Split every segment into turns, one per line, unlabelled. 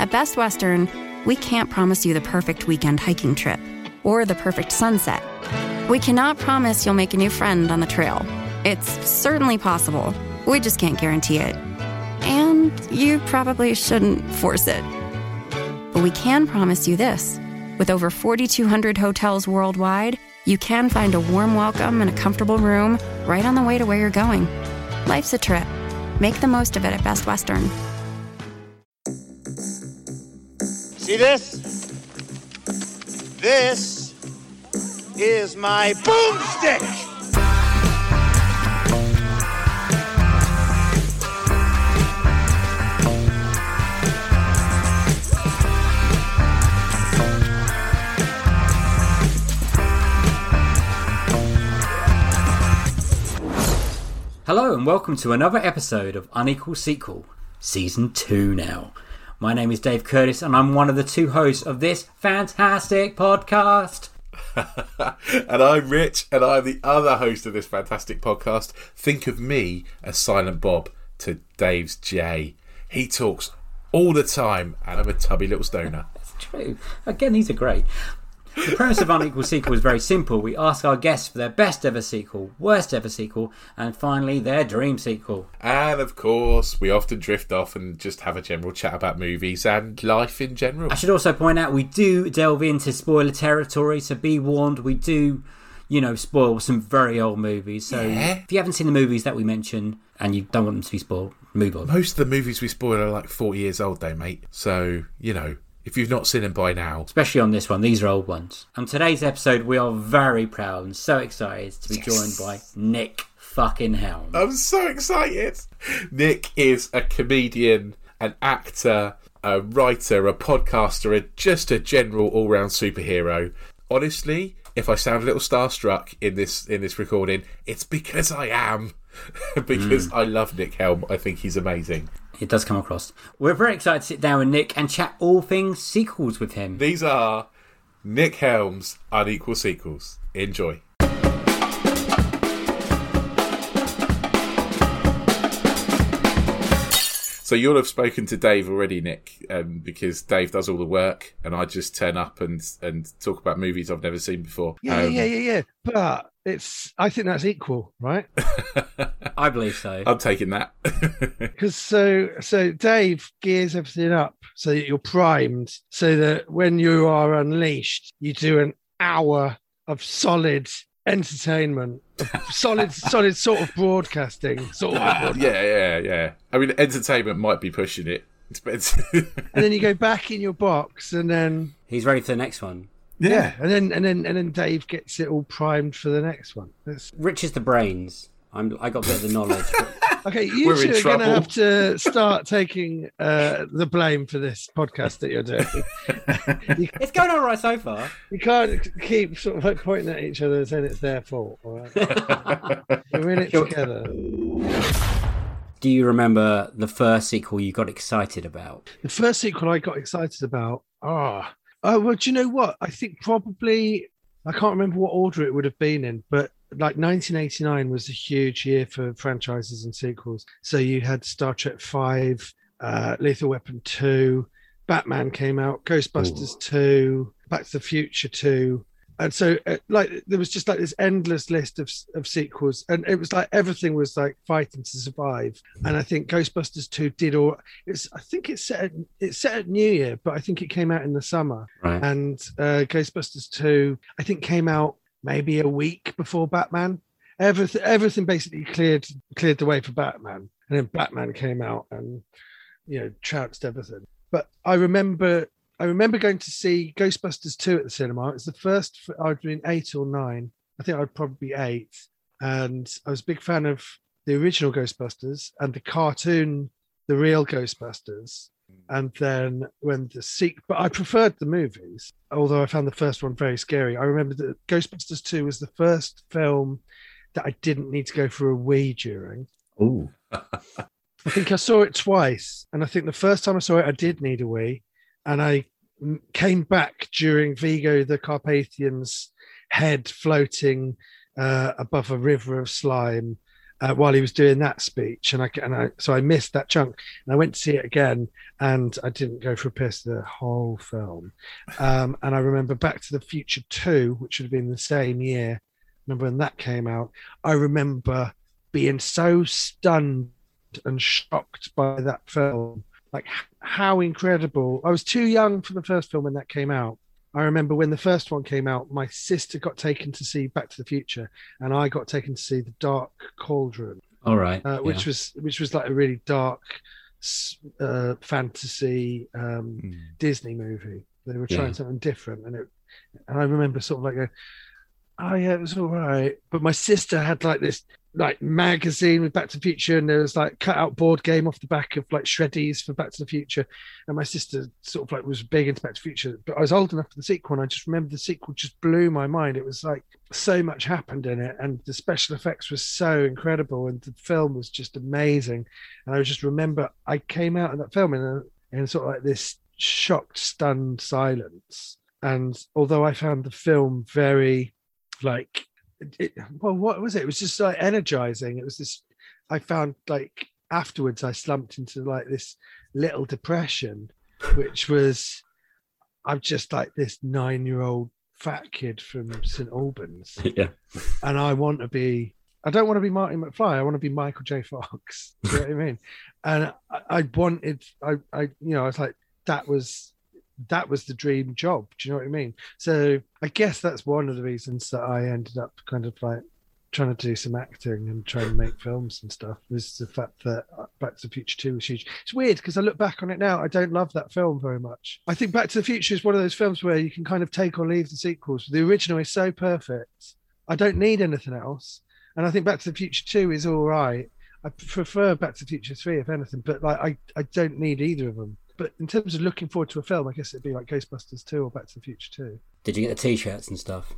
At Best Western, we can't promise you the perfect weekend hiking trip or the perfect sunset. We cannot promise you'll make a new friend on the trail. It's certainly possible. We just can't guarantee it. And you probably shouldn't force it. But we can promise you this with over 4,200 hotels worldwide, you can find a warm welcome and a comfortable room right on the way to where you're going. Life's a trip. Make the most of it at Best Western.
See this? This is my boomstick!
Hello and welcome to another episode of Unequal Sequel, Season 2 now. My name is Dave Curtis and I'm one of the two hosts of this fantastic podcast.
and I'm Rich, and I'm the other host of this fantastic podcast. Think of me as Silent Bob to Dave's Jay. He talks all the time, and I'm a tubby little stoner.
That's true. Again, these are great. The premise of Unequal Sequel is very simple. We ask our guests for their best ever sequel, worst ever sequel, and finally their dream sequel.
And of course, we often drift off and just have a general chat about movies and life in general.
I should also point out we do delve into spoiler territory, so be warned, we do, you know, spoil some very old movies. So
Yeah.
if you haven't seen the movies that we mention and you don't want them to be spoiled, move on.
Most of the movies we spoil are like 40 years old, though, mate. So, you know, if you've not seen them by now,
Especially on this one, these are old ones. On today's episode, we are very proud and so excited to be joined by Nick fucking Helm.
I'm so excited. Nick is a comedian, an actor, a writer, a podcaster, a, just a general all-round superhero. Honestly, if I sound a little starstruck in this in this recording, it's because I am. because hmm. I love Nick Helm. I think he's amazing.
It does come across. We're very excited to sit down with Nick and chat all things sequels with him.
These are Nick Helm's unequal sequels. Enjoy. So you'll have spoken to Dave already, Nick, um, because Dave does all the work, and I just turn up and and talk about movies I've never seen before.
Yeah,
Um,
yeah, yeah, yeah. But it's I think that's equal, right?
I believe so.
I'm taking that.
Because so so Dave gears everything up so that you're primed, so that when you are unleashed, you do an hour of solid entertainment, solid solid sort of broadcasting, sort of. broadcasting.
yeah, yeah, yeah. I mean, entertainment might be pushing it. It's better.
And then you go back in your box, and then
He's ready for the next one.
yeah, and then and then and then Dave gets it all primed for the next one. That's-
Rich is the brains. I'm, I got a bit of the knowledge. but
Okay, you
We're
two are going to have to start taking uh, the blame for this podcast that you're doing.
it's going all right so far.
You can't keep sort of like pointing at each other and saying it's their fault. All right? We're in it together.
Do you remember the first sequel you got excited about?
The first sequel I got excited about. Ah, oh, well, do you know what? I think probably I can't remember what order it would have been in, but like 1989 was a huge year for franchises and sequels. So you had Star Trek Five, uh, Lethal Weapon Two, Batman came out, Ghostbusters Two, Back to the Future Two. And so, uh, like, there was just like this endless list of of sequels, and it was like everything was like fighting to survive. And I think Ghostbusters Two did all. It's I think it's set at, it's set at New Year, but I think it came out in the summer.
Right.
And uh, Ghostbusters Two, I think, came out maybe a week before Batman. Everything everything basically cleared cleared the way for Batman, and then Batman came out and you know trounced everything. But I remember I remember going to see Ghostbusters 2 at the cinema. It was the first, I'd been eight or nine. I think I'd probably be eight. And I was a big fan of the original Ghostbusters and the cartoon, the real Ghostbusters. And then when the sequel, but I preferred the movies, although I found the first one very scary. I remember that Ghostbusters 2 was the first film that I didn't need to go for a wee during.
Ooh.
I think I saw it twice, and I think the first time I saw it, I did need a wee, and I came back during Vigo the Carpathian's head floating uh, above a river of slime uh, while he was doing that speech, and I and I so I missed that chunk, and I went to see it again, and I didn't go for a piss of the whole film, um, and I remember Back to the Future two, which would have been the same year. Remember when that came out? I remember being so stunned and shocked by that film. Like how incredible! I was too young for the first film when that came out. I remember when the first one came out, my sister got taken to see Back to the Future, and I got taken to see The Dark Cauldron,
All right.
uh, which was which was like a really dark uh, fantasy um,
Hmm.
Disney movie. They were trying
Yeah.
something different, and it. And I remember sort of like, going, oh yeah, it was all right. But my sister had like this like magazine with Back to the Future, and there was like cut out board game off the back of like shreddies for Back to the Future. And my sister sort of like was big into Back to the Future, but I was old enough for the sequel, and I just remember the sequel just blew my mind. It was like so much happened in it, and the special effects were so incredible, and the film was just amazing. And I just remember I came out of that film in a in sort of like this shocked, stunned silence. And although I found the film very like it, well what was it? It was just like energizing. It was this i found like afterwards i slumped into like this little depression which was i'm just like this nine year old fat kid from st albans.
Yeah.
and i want to be i don't want to be marty mcfly. I want to be michael j. Fox. You know what i mean? And I, I wanted i i you know i was like that was that was the dream job do you know what i mean so I guess that's one of the reasons that I ended up kind of like trying to do some acting and trying to make films and stuff was the fact that Back to the Future 2 was huge. It's weird because I look back on it now, I don't love that film very much. I think Back to the Future is one of those films where you can kind of take or leave the sequels. The original is so perfect. I don't need anything else. And I think Back to the Future 2 is all right. I prefer Back to the Future 3 if anything, but like I, I don't need either of them. But in terms of looking forward to a film, I guess it'd be like Ghostbusters 2 or Back to the Future 2.
Did you get the t-shirts and stuff?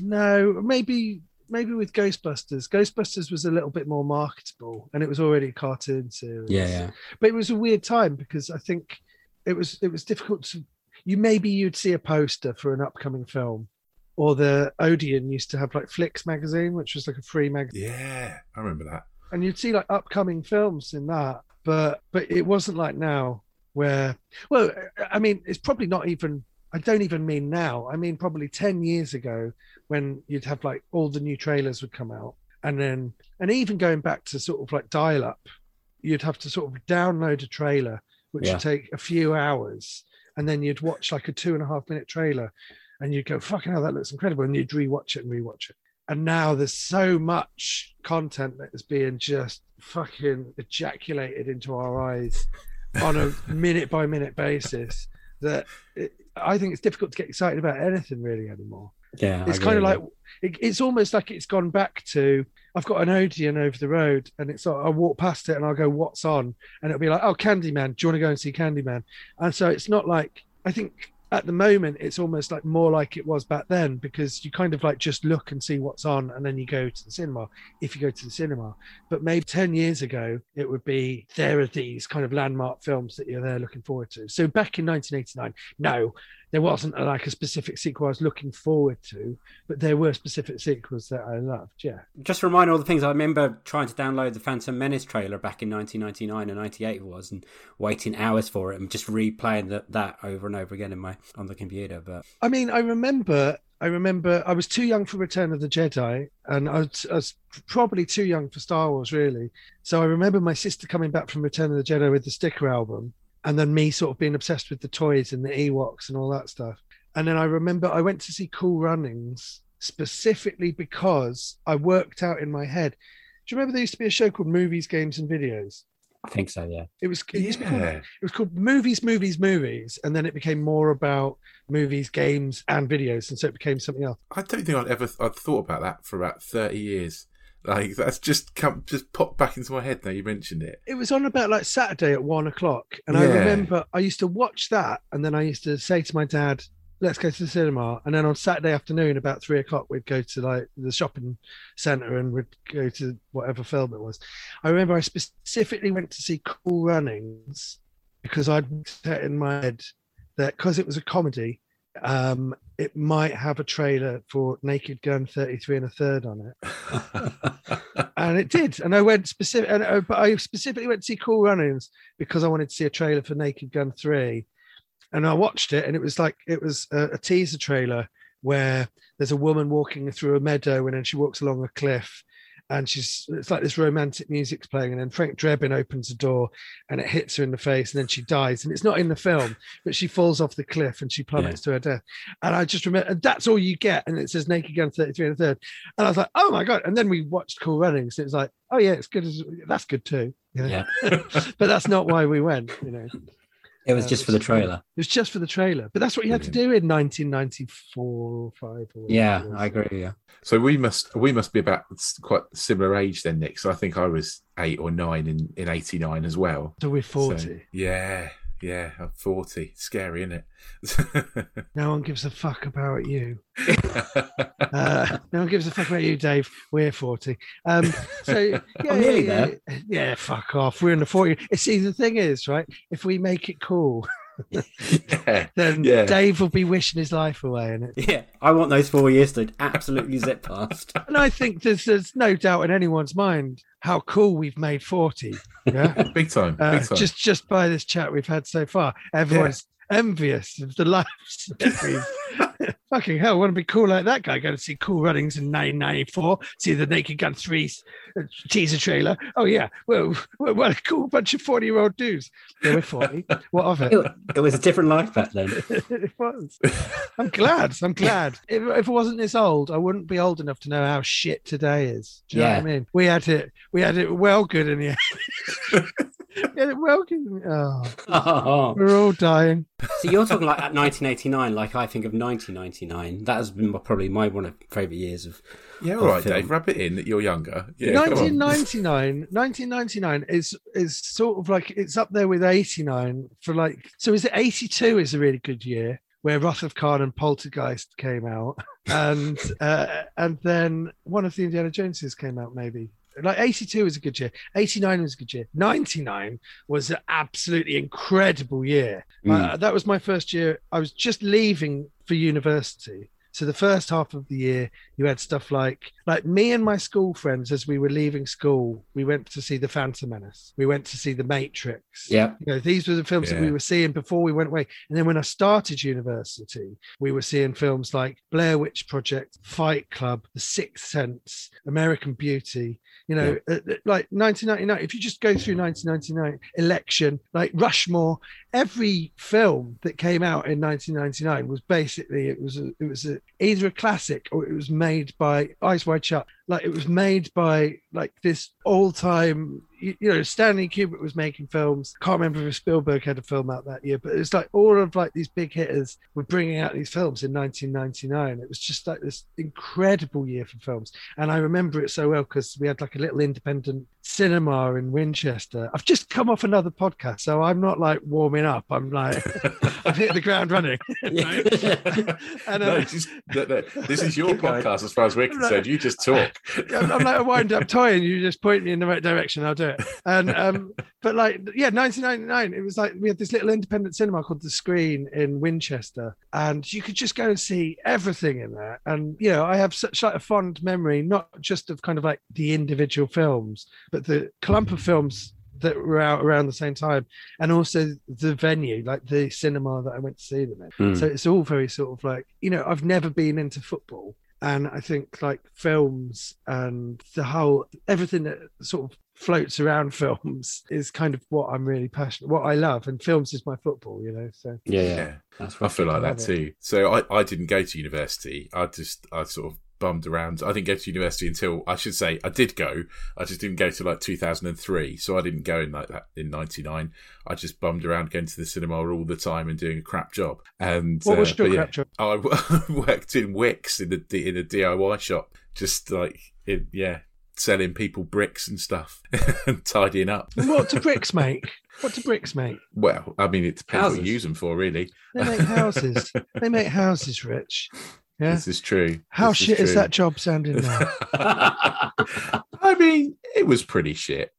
No, maybe maybe with Ghostbusters. Ghostbusters was a little bit more marketable, and it was already a cartoon series.
Yeah, yeah.
But it was a weird time because I think it was it was difficult to. You maybe you'd see a poster for an upcoming film, or the Odeon used to have like Flicks magazine, which was like a free magazine,
Yeah, I remember that.
and you'd see like upcoming films in that. But but it wasn't like now where well, I mean, it's probably not even. I don't even mean now. I mean probably ten years ago when you'd have like all the new trailers would come out, and then and even going back to sort of like dial up, you'd have to sort of download a trailer, which
Yeah.
would take a few hours, and then you'd watch like a two and a half minute trailer, and you'd go, "Fucking hell, that looks incredible," and you'd rewatch it and rewatch it. And now there's so much content that is being just fucking ejaculated into our eyes on a minute by minute basis that it, I think it's difficult to get excited about anything really anymore.
Yeah.
It's kind of like it, it's almost like it's gone back to I've got an Odeon over the road and it's like I walk past it and I'll go what's on and it'll be like oh Candyman do you want to go and see Candyman and so it's not like I think at the moment it's almost like more like it was back then because you kind of like just look and see what's on and then you go to the cinema if you go to the cinema. But maybe 10 years ago it would be there are these kind of landmark films that you're there looking forward to. So back in 1989 no there wasn't a, like a specific sequel I was looking forward to, but there were specific sequels that I loved. Yeah,
Just to remind all the things I remember trying to download the Phantom Menace trailer back in 1999 and 98 it was, and waiting hours for it and just replaying that that over and over again in my on the computer. But
I mean, I remember, I remember, I was too young for Return of the Jedi, and I was, I was probably too young for Star Wars, really. So I remember my sister coming back from Return of the Jedi with the sticker album, and then me sort of being obsessed with the toys and the Ewoks and all that stuff. And then I remember I went to see Cool Runnings specifically because I worked out in my head. Do you remember there used to be a show called Movies, Games, and Videos?
I think so, yeah.
It was it used to be called it was called movies, movies, movies, and then it became more about movies, games, and videos, and so it became something else.
I don't think I'd ever I'd thought about that for about thirty years. Like that's just come just popped back into my head now you mentioned it.
It was on about like Saturday at one o'clock, and I remember I used to watch that, and then I used to say to my dad, "Let's go to the cinema." And then on Saturday afternoon, about three o'clock, we'd go to like the shopping centre and we'd go to whatever film it was. I remember I specifically went to see Cool Runnings because I'd set in my head that because it was a comedy, um, it might have a trailer for Naked Gun 33 and a third on it and it did. And I went specific, and, uh, but I specifically went to see Cool Runnings because I wanted to see a trailer for Naked Gun Three, and I watched it, and it was like it was a, a teaser trailer where there's a woman walking through a meadow, and then she walks along a cliff. And she's it's like this romantic music's playing, and then Frank Drebin opens the door and it hits her in the face, and then she dies. And it's not in the film, but she falls off the cliff and she plummets to her death. And I just remember and that's all you get. And it says Naked Gun 33 and a third. And I was like, oh my god! And then we watched Cool Runnings. And it was like, oh yeah, it's good. As, that's good too. you know?
Yeah.
but that's not why we went. You know, it
It was just for the um, trailer.
It was just for the trailer. But that's what you had to do in 1994 or five. Or
Yeah. I agree. Yeah.
So we must we must be about quite similar age then, Nick. So I think I was eight or nine in in eighty nine as well.
So we're
So,
40.
yeah, yeah, I'm forty. Scary, isn't it?
No one gives a fuck about you. Uh, no one gives a fuck about you, Dave. We're 40. Um, so, yeah,
I'm nearly
yeah,
there.
yeah, yeah, fuck off. We're in the 40. See, the thing is, right? If we make it cool,
yeah,
then
Yeah.
Dave will be wishing his life away in it.
Yeah, I want those four years to absolutely zip past.
And I think there's, there's no doubt in anyone's mind how cool we've made 40. Yeah.
big time, big
Uh,
time.
just just by this chat we've had so far, everyone's envious of the lives that we've. Fucking hell, want to be cool like that guy. Go to see Cool Runnings in 1994, see the Naked Gun 3 uh, teaser trailer. Oh, yeah, well, well, what a cool bunch of 40 year old dudes. Yeah, we're 40. what of it?
It, was a different life back then.
it was. I'm glad. I'm glad. If, if it wasn't this old, I wouldn't be old enough to know how shit today is. Do you know what I mean? We had it. We had it well good in the end. we had it well good. in- Oh,
Oh.
we're all dying.
So you're talking like at 1989, like I think of 1999. That has been my- probably my one of favourite years of.
yeah,
of
all right,
film.
Dave. Wrap it in that you're younger. Yeah, come on.
1999 1999 is is sort of like it's up there with 89 for like so is it 82 is a really good year where Wrath of Khan and Poltergeist came out and uh, and then one of the Indiana Joneses came out maybe like 82 was a good year. 89 was a good year. 99 was an absolutely incredible year.
Mm.
uh, that was my first year. I was just leaving for university so the first half of the year you had stuff like like me and my school friends as we were leaving school we went to see the phantom menace. We went to see the matrix.
Yeah.
you know these were the films that we were seeing before we went away. And then when i started university we were seeing films like blair witch project fight club the sixth sense american beauty. You know uh, uh, like 1999 if you just go through 1999 election like rushmore every film that came out in 1999 was basically it was a, it was a, either a classic or it was made by eyes wide shut. Like it was made by like this all-time you, you know stanley kubrick was making films. Can't remember if spielberg had a film out that year but it's like all of like these big hitters were bringing out these films in 1999 it was just like this incredible year for films. And i remember it so well because we had like a little independent cinema in winchester. I've just come off another podcast so i'm not like warming up. I'm like i've hit the ground running and
no,
um,
just, no, no, this is your podcast as far as we're concerned. You just talk.
I'm, I'm like a wind up toy and you just point me in the right direction. I'll do it. And um but like yeah 1999 it was like we had this little independent cinema called the screen in winchester and you could just go and see everything in there. And you know i have such like a fond memory not just of kind of like the individual films but the clump of films that were out around the same time and also the venue like the cinema that i went to see them in.
Mm.
so it's all very sort of like you know i've never been into football and i think like films and the whole everything that sort of floats around films is kind of what i'm really passionate what i love and films is my football you know so
yeah, yeah.
Yeah,
That's
I feel like that
it.
too. So I, I didn't go to university. I just I sort of bummed around. I didn't go to university until I should say I did go. I just didn't go to like 2003. So I didn't go in like that in 99. I just bummed around going to the cinema all the time and doing a crap job. And
what was
uh,
your
but yeah,
job
I w- worked in Wickes in the in a DIY shop. Just like in, yeah, selling people bricks and stuff and tidying up.
What do bricks make? What do bricks make?
Well, I mean, it depends what you use them for, really.
They make houses. they make houses, Rich. Yeah.
This is true.
How
This
shit is
true.
that job sounding now?
I mean, it was pretty shit.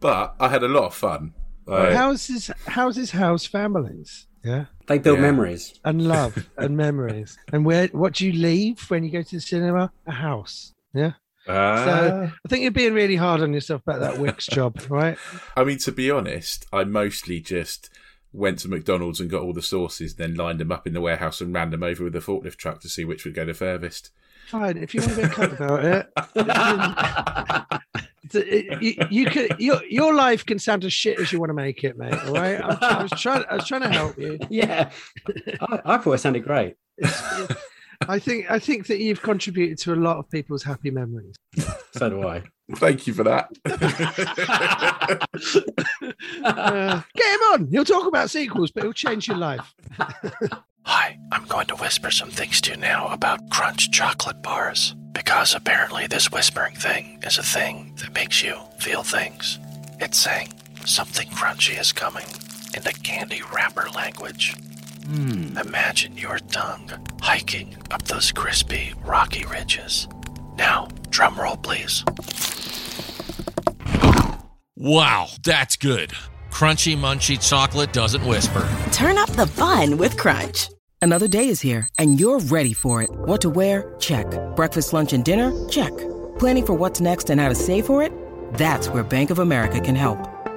but I had a lot of fun. Like,
houses, houses, house families. Yeah.
they build
Yeah.
memories.
And love and memories. And where? What do you leave when you go to the cinema? A house. Yeah.
ah.
So I think you're being really hard on yourself about that Wickes job, right?
I mean, to be honest, I mostly just went to McDonald's and got all the sauces, then lined them up in the warehouse and ran them over with a forklift truck to see which would go the furthest.
Fine. If you want to be a cunt about it, it- you, you can. Your your life can sound as shit as you want to make it, mate. All right. I, I was trying. I was trying to help you.
yeah, I, I thought it sounded great.
It's- I think. I think that you've contributed to a lot of people's happy memories.
So do I.
Thank you for that.
Uh, get him on. He'll talk about sequels, but he'll change your life.
Hi, I'm going to whisper some things to you now about Crunch chocolate bars. Because apparently, this whispering thing is a thing that makes you feel things. It's saying something crunchy is coming in the candy wrapper language. Imagine your tongue hiking up those crispy, rocky ridges. Now, drum roll, please.
Wow, that's good. Crunchy, munchy chocolate doesn't whisper.
Turn up the fun with Crunch. Another day is here, and you're ready for it. What to wear? Check. Breakfast, lunch, and dinner? Check. Planning for what's next and how to save for it? That's where Bank of America can help.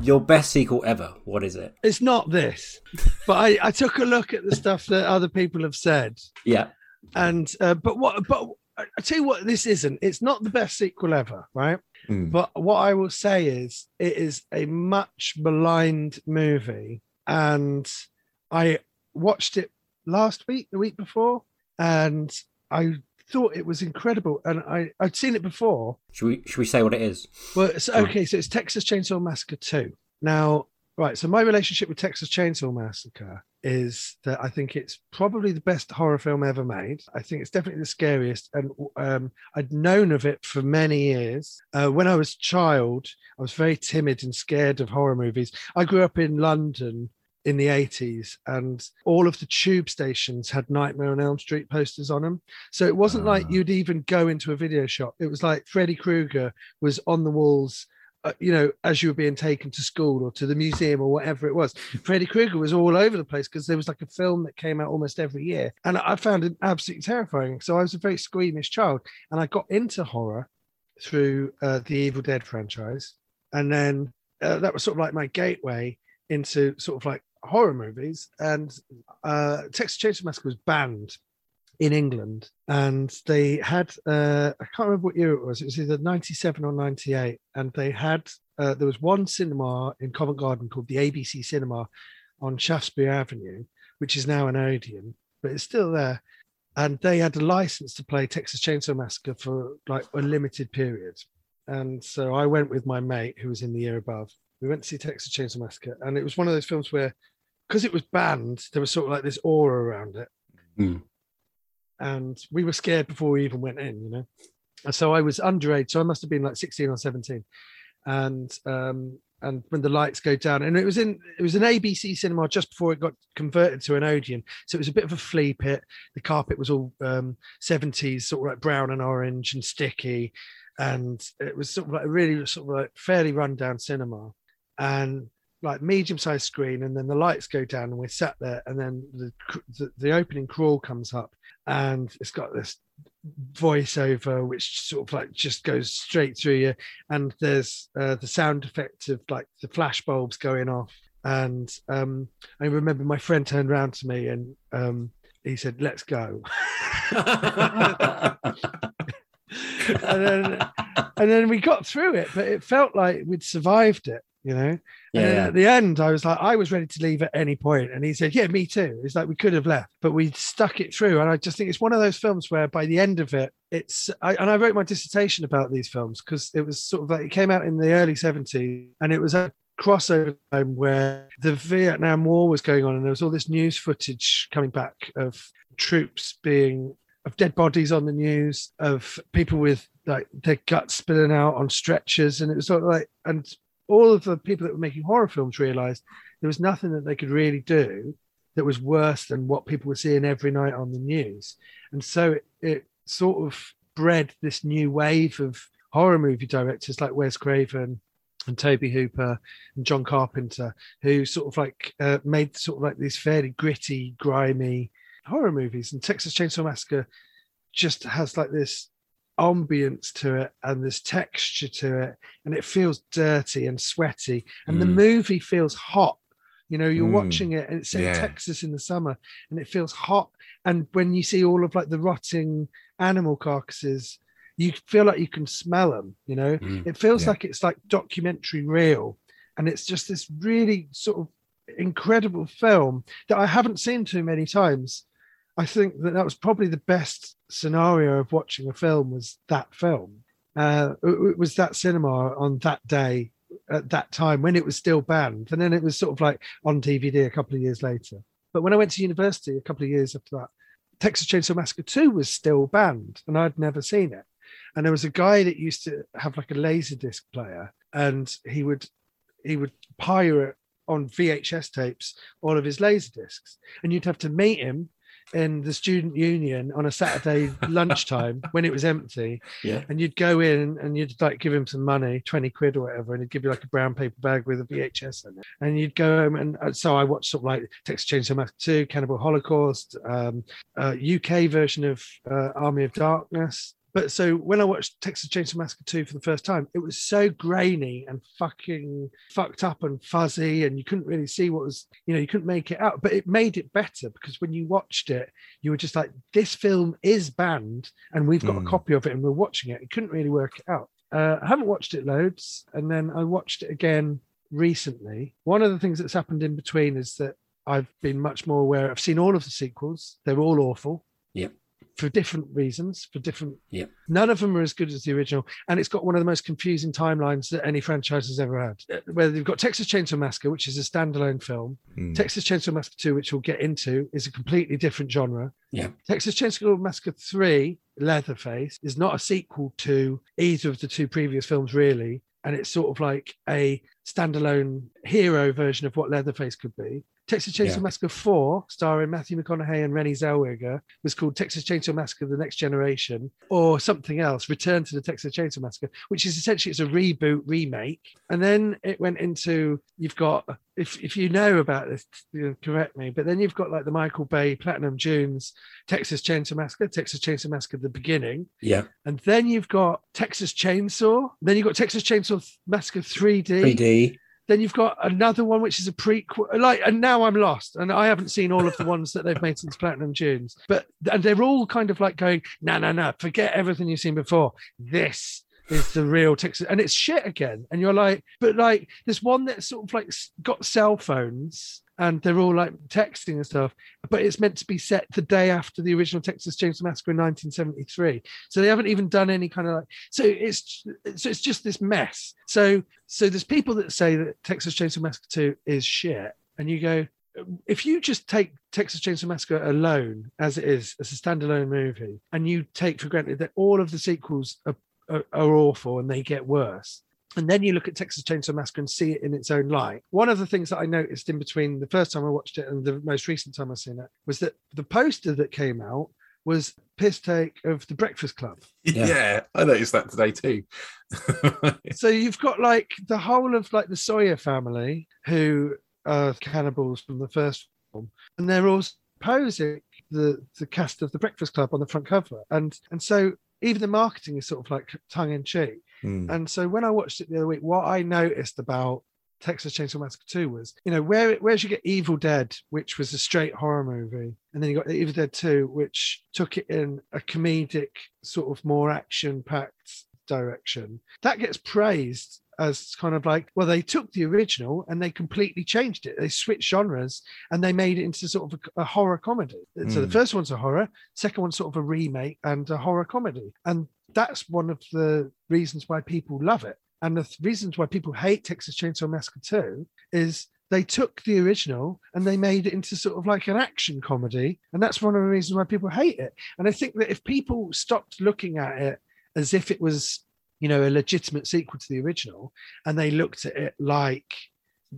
Your best sequel ever. What is it?
It's not this, but I, I took a look at the stuff that other people have said,
Yeah.
and uh, but what but I tell you what, this isn't. It's not the best sequel ever, right?
Mm.
But what I will say is, it is a much maligned movie, and I watched it last week, the week before, and I thought it was incredible. And I I'd seen it before,
Should we should we say what it is?
well, it's, okay, so it's Texas Chainsaw Massacre 2. Now, right, so my relationship with Texas Chainsaw Massacre is that I think it's probably the best horror film ever made. I think it's definitely the scariest. And um, I'd known of it for many years. Uh, when I was a child, I was very timid and scared of horror movies. I grew up in London in the 80s and all of the tube stations had nightmare on elm street posters on them so it wasn't like you'd even go into a video shop. It was like freddy krueger was on the walls uh, you know as you were being taken to school or to the museum or whatever it was. Freddy krueger was all over the place because there was like a film that came out almost every year and i found it absolutely terrifying. So i was a very squeamish child and i got into horror through uh, the evil dead franchise and then uh, that was sort of like my gateway into sort of like horror movies and uh texas chainsaw massacre was banned in england and they had uh i can't remember what year it was. It was either 97 or 98 and they had uh, there was one cinema in covent garden called the abc cinema on shaftesbury avenue which is now an odeon but it's still there. And they had a license to play texas chainsaw massacre for like a limited period. And so i went with my mate who was in the year above. We went to see texas chainsaw massacre and it was one of those films where because it was banned, there was sort of like this aura around it.
Hmm.
And we were scared before we even went in, you know. And so I was underage, so I must have been like 16 or 17. And um, and when the lights go down, and it was in it was an ABC cinema just before it got converted to an Odeon. So it was a bit of a flea pit. The carpet was all um 70s, sort of like brown and orange and sticky. And it was sort of like a really sort of like fairly run down cinema. And like medium sized screen, and then the lights go down, and we're sat there, and then the the, the opening crawl comes up, and it's got this voiceover which sort of like just goes straight through you, and there's uh, the sound effect of like the flash bulbs going off, and um, I remember my friend turned around to me and um, he said, "Let's go." and then and then we got through it, but it felt like we'd survived it, you know. And
Yeah.
at the end, I was like, I was ready to leave at any point, and he said, "Yeah, me too." It's like we could have left, but we stuck it through. And I just think it's one of those films where, by the end of it, it's. I, and I wrote my dissertation about these films because it was sort of like it came out in the early '70s, and it was a crossover time where the Vietnam War was going on, and there was all this news footage coming back of troops being of dead bodies on the news, of people with like their guts spilling out on stretchers, and it was sort of like, and all of the people that were making horror films realized there was nothing that they could really do that was worse than what people were seeing every night on the news, and so it, it sort of bred this new wave of horror movie directors like Wes Craven and Tobe Hooper and John Carpenter, who sort of like uh, made sort of like these fairly gritty, grimy horror movies. And Texas Chainsaw Massacre just has like this ambience to it and this texture to it, and it feels dirty and sweaty, and the
Mm.
movie feels hot. You know, you're
Mm.
watching it, and it's in
Yeah.
Texas in the summer, and it feels hot. And when you see all of like the rotting animal carcasses, you feel like you can smell them. You know,
Mm.
it feels
Yeah.
like it's like documentary real, and it's just this really sort of incredible film that I haven't seen too many times. I think that that was probably the best scenario of watching a film was that film. Uh, it, was that cinema on that day at that time when it was still banned, and then it was sort of like on DVD a couple of years later. But when I went to university a couple of years after that, Texas Chainsaw Massacre 2 was still banned, and I'd never seen it. And there was a guy that used to have like a laser disc player, and he would he would pirate on VHS tapes all of his laser discs, and you'd have to meet him in the student union on a Saturday lunchtime when it was empty,
Yeah.
and you'd go in and you'd like give him some money, 20 quid or whatever, and he'd give you like a brown paper bag with a VHS in it. And you'd go home and uh, so I watched sort of like Texas Chainsaw Massacre 2, Cannibal Holocaust, um, uh, UK version of uh, Army of Darkness. But so when I watched Texas Chainsaw Massacre 2 for the first time, it was so grainy and fucking fucked up and fuzzy, and you couldn't really see what was, you know, you couldn't make it out. But it made it better because when you watched it, you were just like, this film is banned, and we've got a
Mm.
copy of it, and we're watching it. It couldn't really work it out. Uh, I haven't watched it loads, and then I watched it again recently. One of the things that's happened in between is that I've been much more aware. I've seen all of the sequels; they're all awful.
Yep.
For different reasons, for different.
Yep.
None of them are as good as the original, and it's got one of the most confusing timelines that any franchise has ever had. Where you've got Texas Chainsaw Massacre, which is a standalone film.
Mm.
Texas Chainsaw Massacre 2, which we'll get into, is a completely different genre.
Yeah.
Texas Chainsaw Massacre 3, Leatherface, is not a sequel to either of the two previous films, really. And it's sort of like a standalone hero version of what Leatherface could be. Texas Chainsaw
Yeah.
Massacre 4, starring Matthew McConaughey and Renée Zellweger, was called Texas Chainsaw Massacre The Next Generation, or something else, Return to the Texas Chainsaw Massacre, which is essentially it's a reboot remake. And then it went into you've got if if you know about this, you know, correct me, but then you've got like the Michael Bay Platinum Dunes Texas Chainsaw Massacre, Texas Chainsaw Massacre of the beginning,
Yeah.
and then you've got Texas Chainsaw, then you've got Texas Chainsaw Massacre 3D,
3D.
Then you've got another one which is a prequel. Like, and now I'm lost, and I haven't seen all of the ones that they've made since Platinum Dunes. But and they're all kind of like going, no, no, no, forget everything you've seen before. This is the real Texas, and it's shit again. And you're like, but like, there's one that's sort of like got cell phones. And they're all like texting and stuff, but it's meant to be set the day after the original Texas Chainsaw Massacre in 1973. So they haven't even done any kind of like. So it's so it's just this mess. So so there's people that say that Texas Chainsaw Massacre 2 is shit, and you go, if you just take Texas Chainsaw Massacre alone as it is, as a standalone movie, and you take for granted that all of the sequels are, are, are awful and they get worse. And then you look at Texas Chainsaw Massacre and see it in its own light. One of the things that I noticed in between the first time I watched it and the most recent time I've seen it was that the poster that came out was piss take of the Breakfast Club.
Yeah. I noticed that today too.
so you've got like the whole of like the Sawyer family who are cannibals from the first film, and they're all posing the the cast of the Breakfast Club on the front cover, and and so even the marketing is sort of like tongue in cheek.
Hmm.
And so when I watched it the other week, what I noticed about Texas Chainsaw Massacre 2 was, you know, where where's you get Evil Dead, which was a straight horror movie, and then you got Evil Dead 2, which took it in a comedic, sort of more action-packed direction. That gets praised as kind of like, well, they took the original and they completely changed it. They switched genres and they made it into sort of a, a horror comedy. So the
Mm.
first one's a horror, second one's sort of a remake and a horror comedy. And that's one of the reasons why people love it. And the th- reasons why people hate Texas Chainsaw Massacre 2 is they took the original and they made it into sort of like an action comedy. And that's one of the reasons why people hate it. And I think that if people stopped looking at it as if it was, you know, a legitimate sequel to the original, and they looked at it like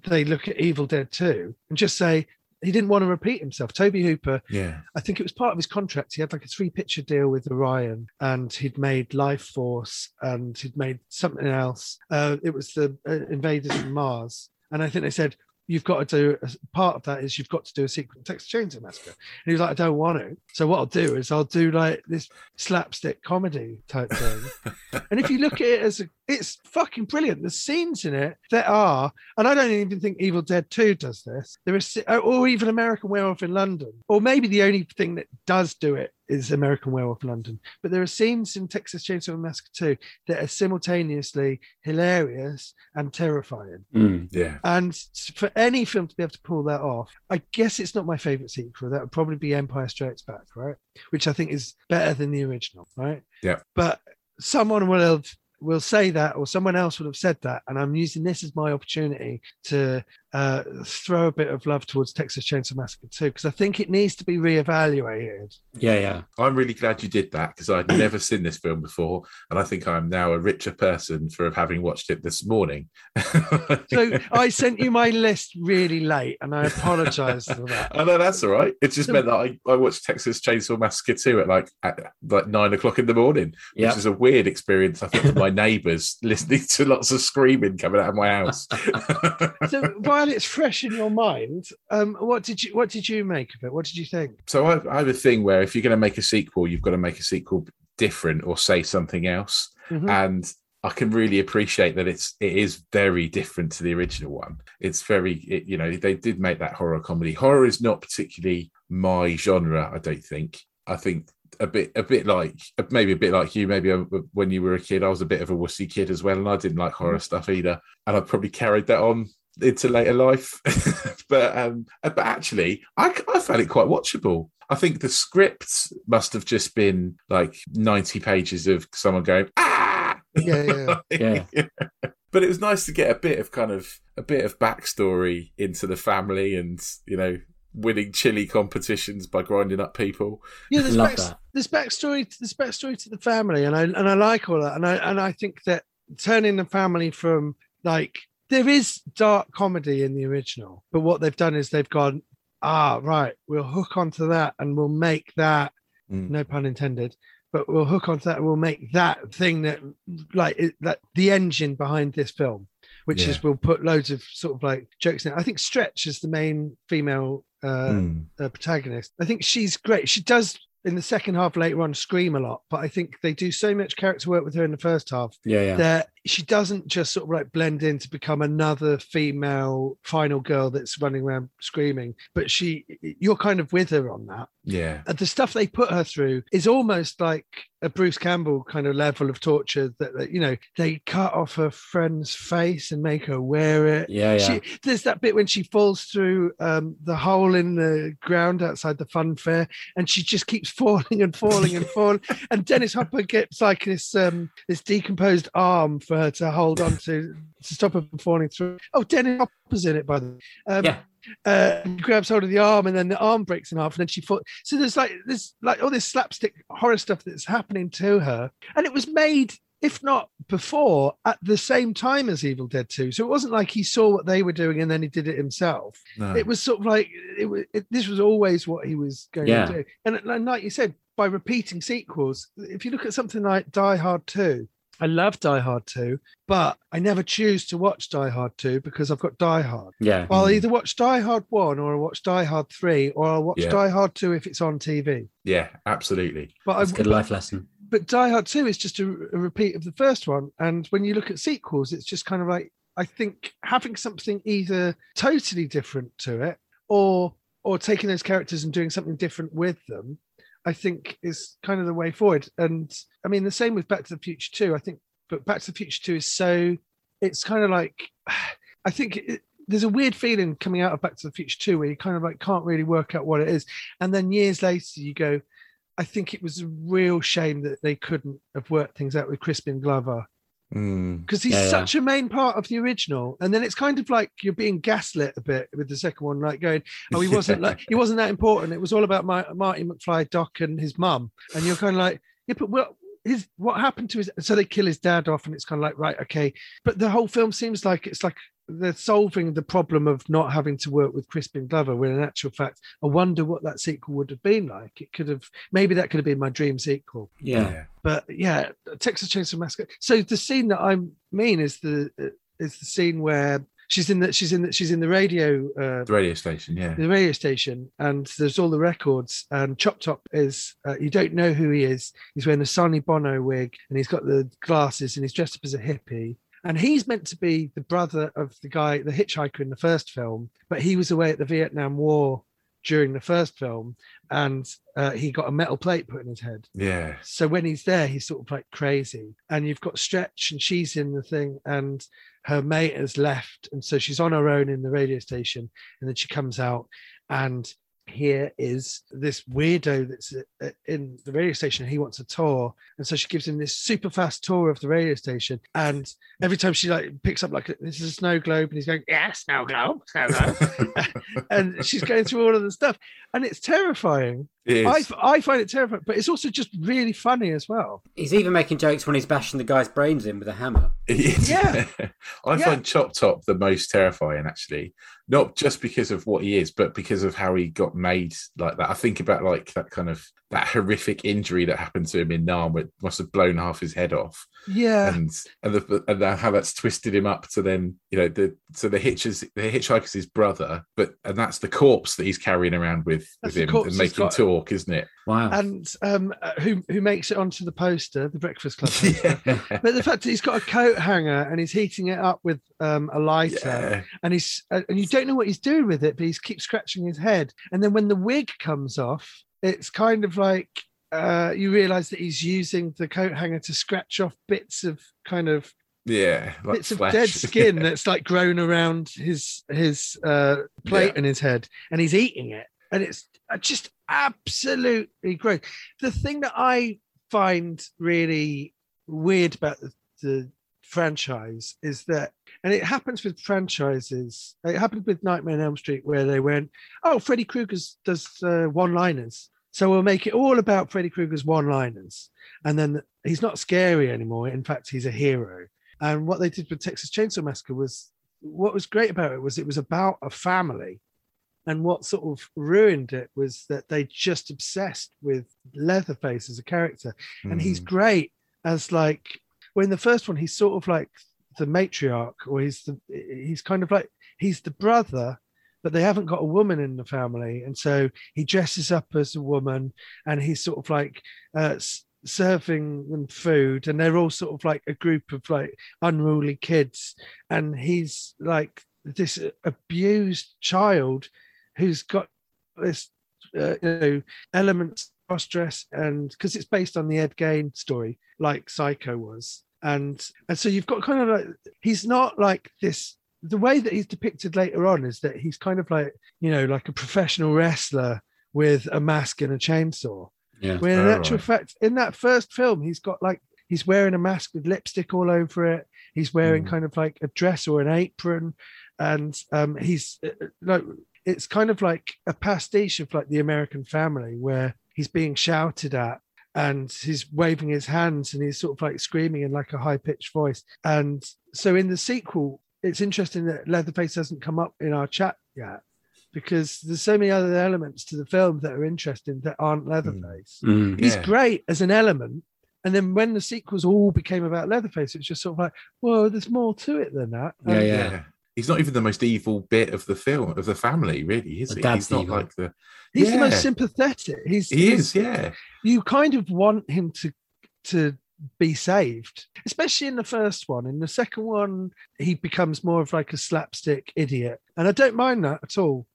they look at Evil Dead 2 and just say, he didn't want to repeat himself. Tobe Hooper
yeah.
I think it was part of his contract. He had like a three picture deal with Orion and he'd made Lifeforce and he'd made something else. Uh, it was the uh, Invaders from Mars. And I think they said, You've got to do a, part of that is you've got to do a sequel to Texas Chainsaw Massacre. And he was like, I don't want to. So what I'll do is I'll do like this slapstick comedy type thing. and if you look at it as a, it's fucking brilliant. The scenes in it that are, and I don't even think Evil Dead 2 does this. There is, or even American Werewolf in London, or maybe the only thing that does do it is American Werewolf in London. But there are scenes in Texas Chainsaw Massacre 2 that are simultaneously hilarious and terrifying.
Mm.
Yeah.
And for any film to be able to pull that off, I guess it's not my favorite sequel. That would probably be Empire Strikes Back, right? Which I think is better than the original, right?
Yeah.
But someone will have will say that or someone else would have said that and i'm using this as my opportunity to uh, throw a bit of love towards texas chainsaw massacre 2, because i think it needs to be reevaluated
Yeah, yeah.
I'm really glad you did that because I'd never seen this film before, and I think I'm now a richer person for having watched it this morning.
so i sent you my list really late and i apologize for that
I know that's all right. It just meant that I, I watched Texas Chainsaw Massacre 2 at like at like nine o'clock in the morning,
Yeah.
which is a weird experience. I think for my neighbours listening to lots of screaming coming out of my house.
so while it's fresh in your mind um what did you what did you make of it what did you think
so I, I have a thing where if you're going to make a sequel, you've got to make a sequel different or say something else.
Mhm.
And I can really appreciate that it's it is very different to the original one. It's very it, you know they did make that horror comedy. Horror is not particularly my genre. I don't think. I think a bit a bit like maybe a bit like you. Maybe uh, when you were a kid, I was a bit of a wussy kid as well, and I didn't like horror stuff either. And I probably carried that on into later life. but um, but actually, I, I found it quite watchable. I think the script must have just been like 90 pages of someone going, ah!
yeah yeah
Yeah.
but it was nice to get a bit of kind of a bit of backstory into the family and, you know, winning chili competitions by grinding up people.
yeah there's,
Love
back,
that.
there's backstory there's backstory to the family and i and i like all that and i and i think that turning the family from like there is dark comedy in the original but what they've done is they've gone ah right we'll hook onto that and we'll make that
Mm.
no pun intended but we'll hook onto that and we'll make that thing that like it, that the engine behind this film which
Yeah.
is we'll put loads of sort of like jokes in it. i think stretch is the main female uh,
Mm.
uh, protagonist. I think she's great. She does in the second half later on scream a lot, but I think they do so much character work with her in the first half
Yeah, yeah.
that she doesn't just sort of like blend in to become another female final girl that's running around screaming, but she you're kind of with her on that.
Yeah.
And the stuff they put her through is almost like a Bruce Campbell kind of level of torture that, that you know they cut off her friend's face and make her wear it.
Yeah, yeah.
She, there's that bit when she falls through um, the hole in the ground outside the fun fair, and she just keeps falling and falling and falling. And Dennis Hopper gets like this um, this decomposed arm for her to hold on to to stop her from falling through. Oh, Dennis Hopper's in it, by the way. Um,
Yeah.
uh, grabs hold of the arm, and then the arm breaks in half, and then she falls. So there's like this, like all this slapstick horror stuff that's happening to her, and it was made, if not before, at the same time as Evil Dead 2. So it wasn't like he saw what they were doing and then he did it himself.
No.
It was sort of like it was. It, this was always what he was going
Yeah.
to do, and, and like you said, by repeating sequels. If you look at something like Die Hard 2, I love Die Hard 2, but I never choose to watch Die Hard 2 because I've got Die Hard.
Yeah.
I'll mm. either watch Die Hard 1 or I'll watch Die Hard 3 or I'll watch
Yeah.
Die Hard 2 if it's on TV.
Yeah, absolutely.
But
That's a
I,
good life lesson.
but Die Hard 2 is just a, a repeat of the first one. And when you look at sequels, it's just kind of like, I think having something either totally different to it or or taking those characters and doing something different with them, I think is kind of the way forward. And I mean, the same with Back to the Future 2. I think, but Back to the Future 2 is so, it's kind of like, I think it, there's a weird feeling coming out of Back to the Future 2 where you kind of like can't really work out what it is. And then years later, you go, I think it was a real shame that they couldn't have worked things out with Crispin Glover.
Mm.
because he's
Yeah, yeah.
such a main part of the original. And then it's kind of like you're being gaslit a bit with the second one, like going, "Oh, he wasn't like he wasn't that important. It was all about my, Marty McFly, Doc, and his mum." And you're kind of like, "Yeah, but what his what happened to his?" So they kill his dad off, and it's kind of like, right, okay. But the whole film seems like it's like they're solving the problem of not having to work with Crispin Glover. When in actual fact, I wonder what that sequel would have been like. It could have maybe that could have been my dream sequel
Yeah.
but yeah, Texas Chainsaw Massacre. So the scene that I mean is the is the scene where she's in the she's in the she's in the radio uh,
The radio station, yeah.
the radio station, and there's all the records. And Chop Top is uh, you don't know who he is. He's wearing a Sonny Bono wig, and he's got the glasses, and he's dressed up as a hippie. And he's meant to be the brother of the guy, the hitchhiker in the first film, but he was away at the Vietnam War during the first film, and uh, he got a metal plate put in his head.
Yeah.
So when he's there, he's sort of like crazy. And you've got Stretch, and she's in the thing, and her mate has left. And so she's on her own in the radio station. And then she comes out, and here is this weirdo that's uh, in the radio station. He wants a tour. And so she gives him this super fast tour of the radio station. And every time she like picks up, like, this is a snow globe, and he's going, Yeah, snow globe, snow globe. and she's going through all of the stuff. And it's terrifying.
It
I. I find it terrifying, but it's also just really funny as well.
He's even making jokes when he's bashing the guy's brains in with a hammer.
Yeah.
I
Yeah.
find Chop Top the most terrifying, actually. Not just because of what he is, but because of how he got made like that. I think about like that kind of that horrific injury that happened to him in Nam, which must have blown half his head off,
Yeah.
and and, the, and then how that's twisted him up to then you know the so the hitches the hitchhiker's his brother, but and that's the corpse that he's carrying around with
That's
with him and making
got.
Talk, isn't it?
Wow.
and um, uh, who who makes it onto the poster, the Breakfast Club poster. But the fact that he's got a coat hanger and he's heating it up with um, a lighter,
Yeah.
and he's uh, and you don't know what he's doing with it, but he's keeps scratching his head. And then when the wig comes off, it's kind of like uh, you realise that he's using the coat hanger to scratch off bits of kind of
Yeah, like
bits of dead skin that's like grown around his his uh, plate
Yeah.
and his head, and he's eating it, and it's uh, just absolutely great. The thing that I find really weird about the, the franchise is that, and it happens with franchises. It happened with Nightmare on Elm Street, where they went, "Oh, Freddy Krueger does uh, one-liners." So we'll make it all about Freddy Krueger's one-liners, and then he's not scary anymore. In fact, he's a hero. And what they did with Texas Chainsaw Massacre was what was great about it was it was about a family. And what sort of ruined it was that they just obsessed with Leatherface as a character. And he's
Mm.
great as like well in the first one, he's sort of like the matriarch, or he's the he's kind of like he's the brother, but they haven't got a woman in the family. And so he dresses up as a woman and he's sort of like uh, serving them food and they're all sort of like a group of like unruly kids and he's like this abused child who's got this uh, you know elements cross dress and because it's based on the Ed Gein story like psycho was and and so you've got kind of like he's not like this the way that he's depicted later on is that he's kind of like you know like a professional wrestler with a mask and a chainsaw
Yeah.
when in actual
right.
fact, in that first film, he's got like he's wearing a mask with lipstick all over it. He's wearing
Mm.
kind of like a dress or an apron, and um, he's uh, uh, like it's kind of like a pastiche of like the American Family, where he's being shouted at and he's waving his hands and he's sort of like screaming in like a high pitched voice. And so in the sequel, it's interesting that Leatherface hasn't come up in our chat yet because there's so many other elements to the film that are interesting that aren't Leatherface.
Mm.
He's
Yeah.
great as an element. And then when the sequels all became about Leatherface, it's just sort of like, well, there's more to it than that.
Yeah,
And-
yeah.
He's not even the most evil bit of the film of the family, really, is he?
dad's
He's not
evil.
like the.
He's the most sympathetic. He's
He
he's-
is, yeah.
you kind of want him to to be saved, especially in the first one. In the second one, he becomes more of like a slapstick idiot, and I don't mind that at all.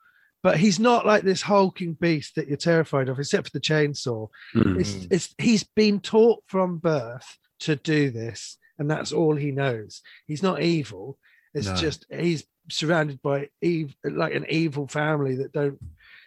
But he's not like this hulking beast that you're terrified of, except for the chainsaw.
Mm.
It's, it's he's been taught from birth to do this, and that's all he knows. He's not evil. It's
No.
just he's surrounded by like an evil family that don't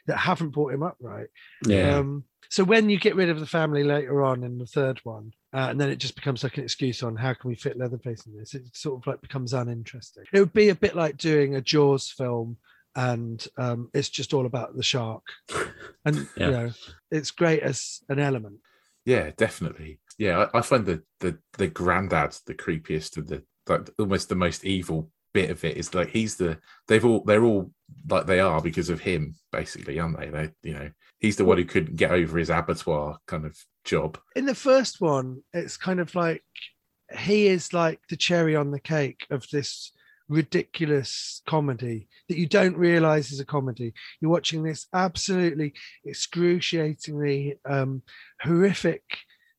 that haven't brought him up right.
Yeah.
Um, so when you get rid of the family later on in the third one, uh, and then it just becomes like an excuse on how can we fit Leatherface in this, it sort of like becomes uninteresting. It would be a bit like doing a Jaws film, and um, it's just all about the shark, and
Yeah.
you know, it's great as an element.
Yeah, definitely. Yeah, I, I find the the the granddad the creepiest of the like almost the most evil bit of it is like he's the they've all they're all like they are because of him basically, aren't they? They you know he's the one who couldn't get over his abattoir kind of job.
In the first one, it's kind of like he is like the cherry on the cake of this ridiculous comedy that you don't realize is a comedy. You're watching this absolutely excruciatingly um, horrific,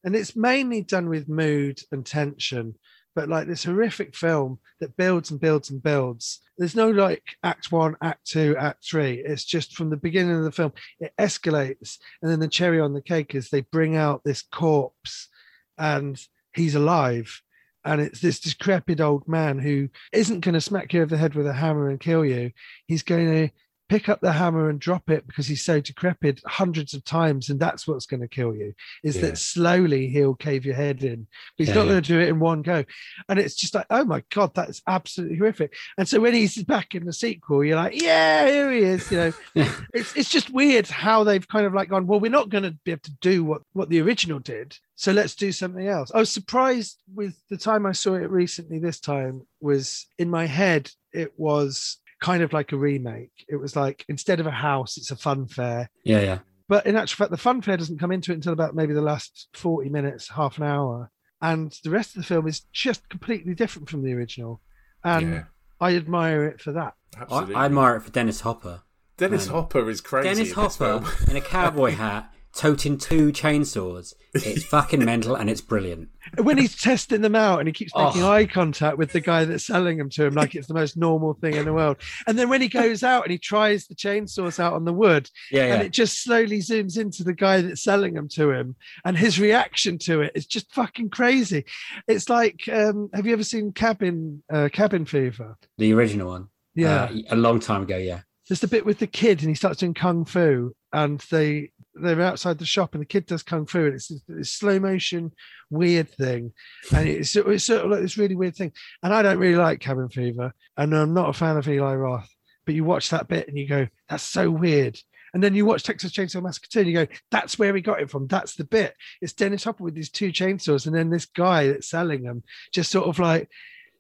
and it's mainly done with mood and tension. But like this horrific film that builds and builds and builds. There's no like act one, act two, act three. It's just from the beginning of the film, it escalates. And then the cherry on the cake is they bring out this corpse and he's alive. And it's this decrepit old man who isn't going to smack you over the head with a hammer and kill you. He's going to pick up the hammer and drop it because he's so decrepit hundreds of times. And that's what's going to kill you is
Yeah.
that slowly he'll cave your head in. But he's
Yeah,
not
yeah.
going to do it in one go. And it's just like, oh my God, that's absolutely horrific. And so when he's back in the sequel, you're like, yeah, here he is. You know, it's it's just weird how they've kind of like gone, well, we're not going to be able to do what what the original did. So let's do something else. I was surprised with the time I saw it recently this time was in my head, it was kind of like a remake. It was like instead of a house, it's a fun fair.
Yeah, yeah.
But in actual fact, the fun fair doesn't come into it until about maybe the last 40 minutes, half an hour. And the rest of the film is just completely different from the original. And
Yeah.
I admire it for that.
I,
Absolutely.
I admire it for Dennis Hopper.
Dennis
Man.
Hopper is crazy.
Dennis
in this
Hopper
film.
in a cowboy hat, toting two chainsaws. It's fucking mental and it's brilliant.
when he's testing them out and he keeps making
Oh.
eye contact with the guy that's selling them to him like it's the most normal thing in the world and then when he goes out and he tries the chainsaws out on the wood
Yeah, yeah.
and it just slowly zooms into the guy that's selling them to him and his reaction to it is just fucking crazy it's like um have you ever seen cabin uh, cabin fever
the original one.
yeah
Uh, a long time ago, yeah.
there's the bit with the kid and he starts doing kung fu and they they're outside the shop and the kid does kung fu and it's this, slow motion weird thing and it's, it's sort of like this really weird thing and i don't really like cabin fever and i'm not a fan of eli roth but you watch that bit and you go that's so weird and then you watch Texas Chainsaw Massacre 2 and you go, that's where he got it from. That's the bit. It's Dennis Hopper with these two chainsaws. And then this guy that's selling them just sort of like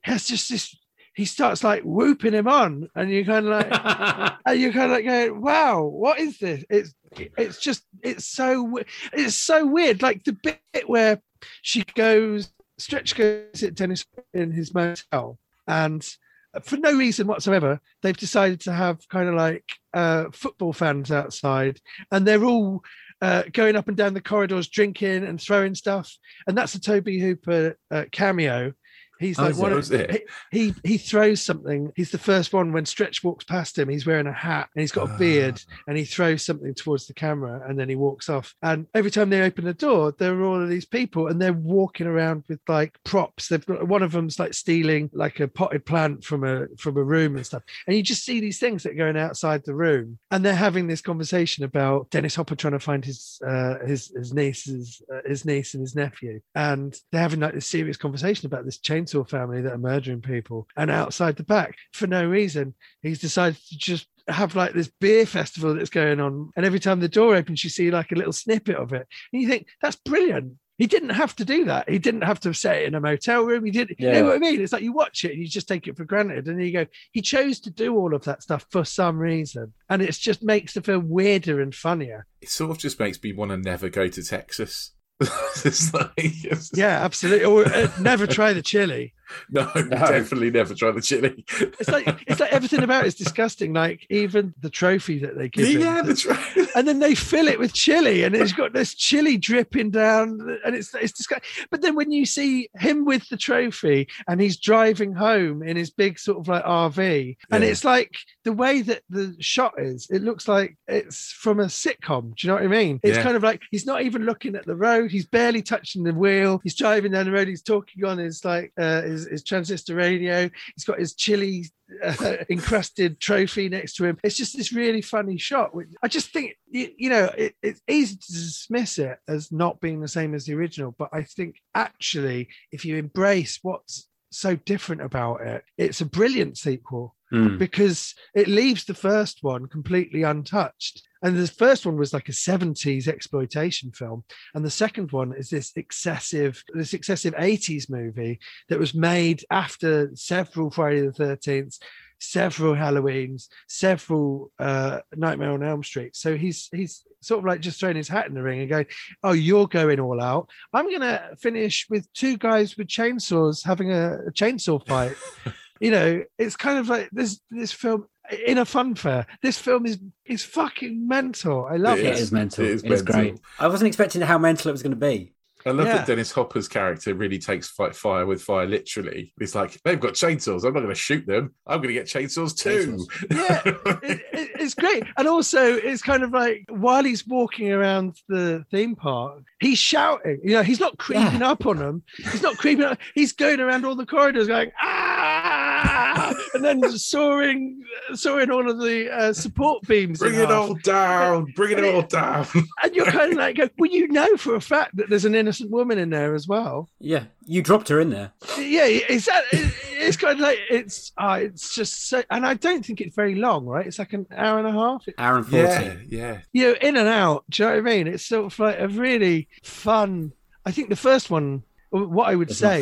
has just this, he starts like whooping him on. And you kind of like, and you kind of like going, "Wow, what is this?" It's it's just it's so it's so weird. Like the bit where she goes, Stretch goes at Dennis in his motel, and for no reason whatsoever, they've decided to have kind of like uh, football fans outside, and they're all. Uh, going up and down the corridors, drinking and throwing stuff, and that's a Tobe Hooper uh, cameo. He's
Oh,
like one of he, he he throws something. He's the first one when Stretch walks past him. He's wearing a hat and he's got a beard, and he throws something towards the camera, and then he walks off. And every time they open the door, there are all of these people, and they're walking around with like props. They've got one of them's like stealing like a potted plant from a from a room and stuff. And you just see these things that are going outside the room, and they're having this conversation about Dennis Hopper trying to find his uh, his his niece's uh, his niece and his nephew, and they're having like this serious conversation about this chainsaw family that are murdering people. And outside the back, for no reason, he's decided to just have like this beer festival that's going on. And every time the door opens, you see like a little snippet of it, and you think that's brilliant. he didn't have to do that. He didn't have to set it in a motel room. He did. You
Yeah.
know what I mean? It's like you watch it and you just take it for granted, and you go. He chose to do all of that stuff for some reason, and it just makes the film weirder and funnier.
It sort of just makes me want to never go to Texas. it's like, it's-
Yeah, absolutely. Or uh, never try the chili.
no, definitely never try the chili.
It's like it's like everything about it is disgusting. Like even the trophy that they give him.
yeah, the try.
and then they fill it with chili, and it's got this chili dripping down, and it's it's disgusting. But then when you see him with the trophy, and he's driving home in his big sort of like RV, and
Yeah.
it's like the way that the shot is, it looks like it's from a sitcom. Do you know what I mean? It's
Yeah.
kind of like he's not even looking at the road; he's barely touching the wheel. He's driving down the road. He's talking on his like uh, his, his transistor radio. He's got his chili uh, encrusted trophy next to him. It's just this really funny shot. Which I just think, you, you know, it, it's easy to dismiss it as not being the same as the original. But I think actually, if you embrace what's so different about it, it's a brilliant sequel
Mm.
because it leaves the first one completely untouched. And the first one was like a 70s exploitation film. And the second one is this excessive, this excessive 80s movie that was made after several Friday the 13th, several Halloweens, several uh, Nightmare on Elm Street. So he's he's sort of like just throwing his hat in the ring and going, "Oh, you're going all out. I'm going to finish with two guys with chainsaws having a, a chainsaw fight." you know, it's kind of like this this film in a fun fair. This film is is fucking mental. I love
It
it.
It is mental.
It is
it's
mental.
great. I wasn't expecting how mental it was going to be.
I love
Yeah.
that Dennis Hopper's character really takes fight fire with fire literally. He's like, they've got chainsaws. I'm not going to shoot them. I'm going to get chainsaws too.
yeah, it, it- it's great. And also, it's kind of like while he's walking around the theme park, he's shouting. You know, he's not creeping up on them. He's not creeping up. He's going around all the corridors going, ah, and then soaring, soaring all of the uh, support beams. in
Bring it
half.
all down. Bring it all down.
And you're kind of like, well, you know for a fact that there's an innocent woman in there as well.
Yeah, you dropped her in there.
Yeah, it's that. It's kind of like it's. Uh, it's just so, and I don't think it's very long, right? It's like an hour and a half.
Hour and 40.
yeah, yeah.
you know, in and out. Do you know what I mean? It's sort of like a really fun. I think the first one, what I would
It's not
say,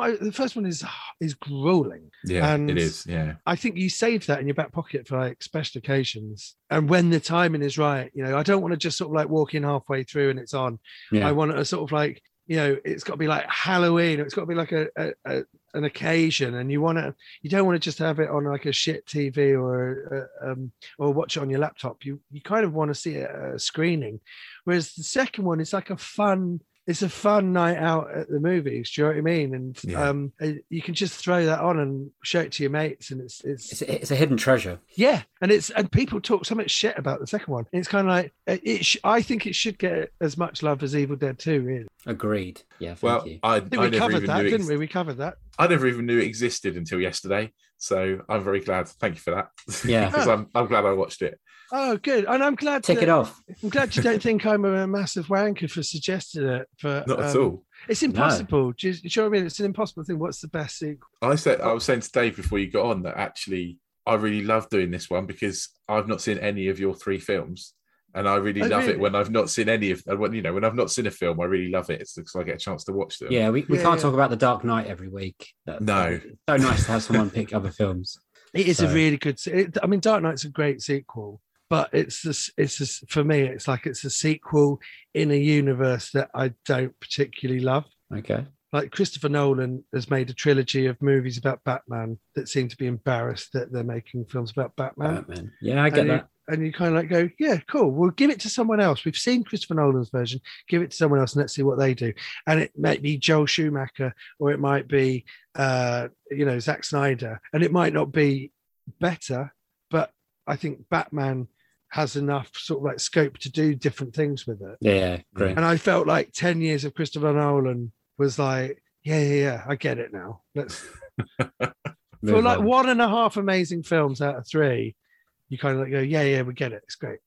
I, the first one is is grueling.
Yeah,
And-
it is. Yeah.
I think you save that in your back pocket for like special occasions, and when the timing is right. You know, I don't want to just sort of like walk in halfway through and it's on.
Yeah.
I want to sort of like, you know, it's got to be like Halloween. It's got to be like a, a, a an occasion, and you want to, you don't want to just have it on like a shit TV or uh, um, or watch it on your laptop. You you kind of want to see it at a screening, whereas the second one is like a fun. It's a fun night out at the movies. Do you know what I mean? And
Yeah.
um, uh, you can just throw that on and show it to your mates, and it's it's
It's, it's a hidden treasure.
yeah, and it's and people talk so much shit about the second one. It's kind of like uh, it. Sh- I think it should get as much love as Evil Dead Two. Really,
Agreed. Yeah, thank
Well,
you.
I,
I think
I
we
never
covered
even
that,
knew
didn't
ex-
we? We covered that.
I never even knew it existed until yesterday. So I'm very glad. Thank you for that.
Yeah.
because I'm, I'm glad I watched it.
Oh, good. And I'm glad.
Tick
that-
it off.
I'm glad you don't think I'm a massive wanker for suggesting it. For
Not at
um,
all.
It's impossible. Do you, do you know what I mean? It's an impossible thing. What's the best sequel?
I said I was saying to Dave before you got on that actually I really love doing this one because I've not seen any of your three films, and I really
Oh,
love
really?
it when I've not seen any of uh, when you know when I've not seen a film. I really love it. It's because I get a chance to watch them.
Yeah, we, we
Yeah,
can't
yeah.
talk about The Dark Knight every week. That-
No.
it's so nice to have someone pick other films.
It is a really good. It, I mean, Dark Knight's a great sequel, but it's this. It's this, for me. It's like it's a sequel in a universe that I don't particularly love.
Okay.
like Christopher Nolan has made a trilogy of movies about Batman that seem to be embarrassed that they're making films about Batman.
Batman. Yeah, I get
and
that.
You, and you kind of like go, yeah, cool. We'll give it to someone else. We've seen Christopher Nolan's version. Give it to someone else and let's see what they do. And it might be Joel Schumacher or it might be, uh, you know, Zack Snyder. And it might not be better, but I think Batman has enough sort of like scope to do different things with it.
Yeah, great.
And I felt like 10 years of Christopher Nolan was like, yeah, yeah, yeah, I get it now. Let's for like
on.
one and a half amazing films out of three, you kind of like go, yeah, yeah, we get it. It's great.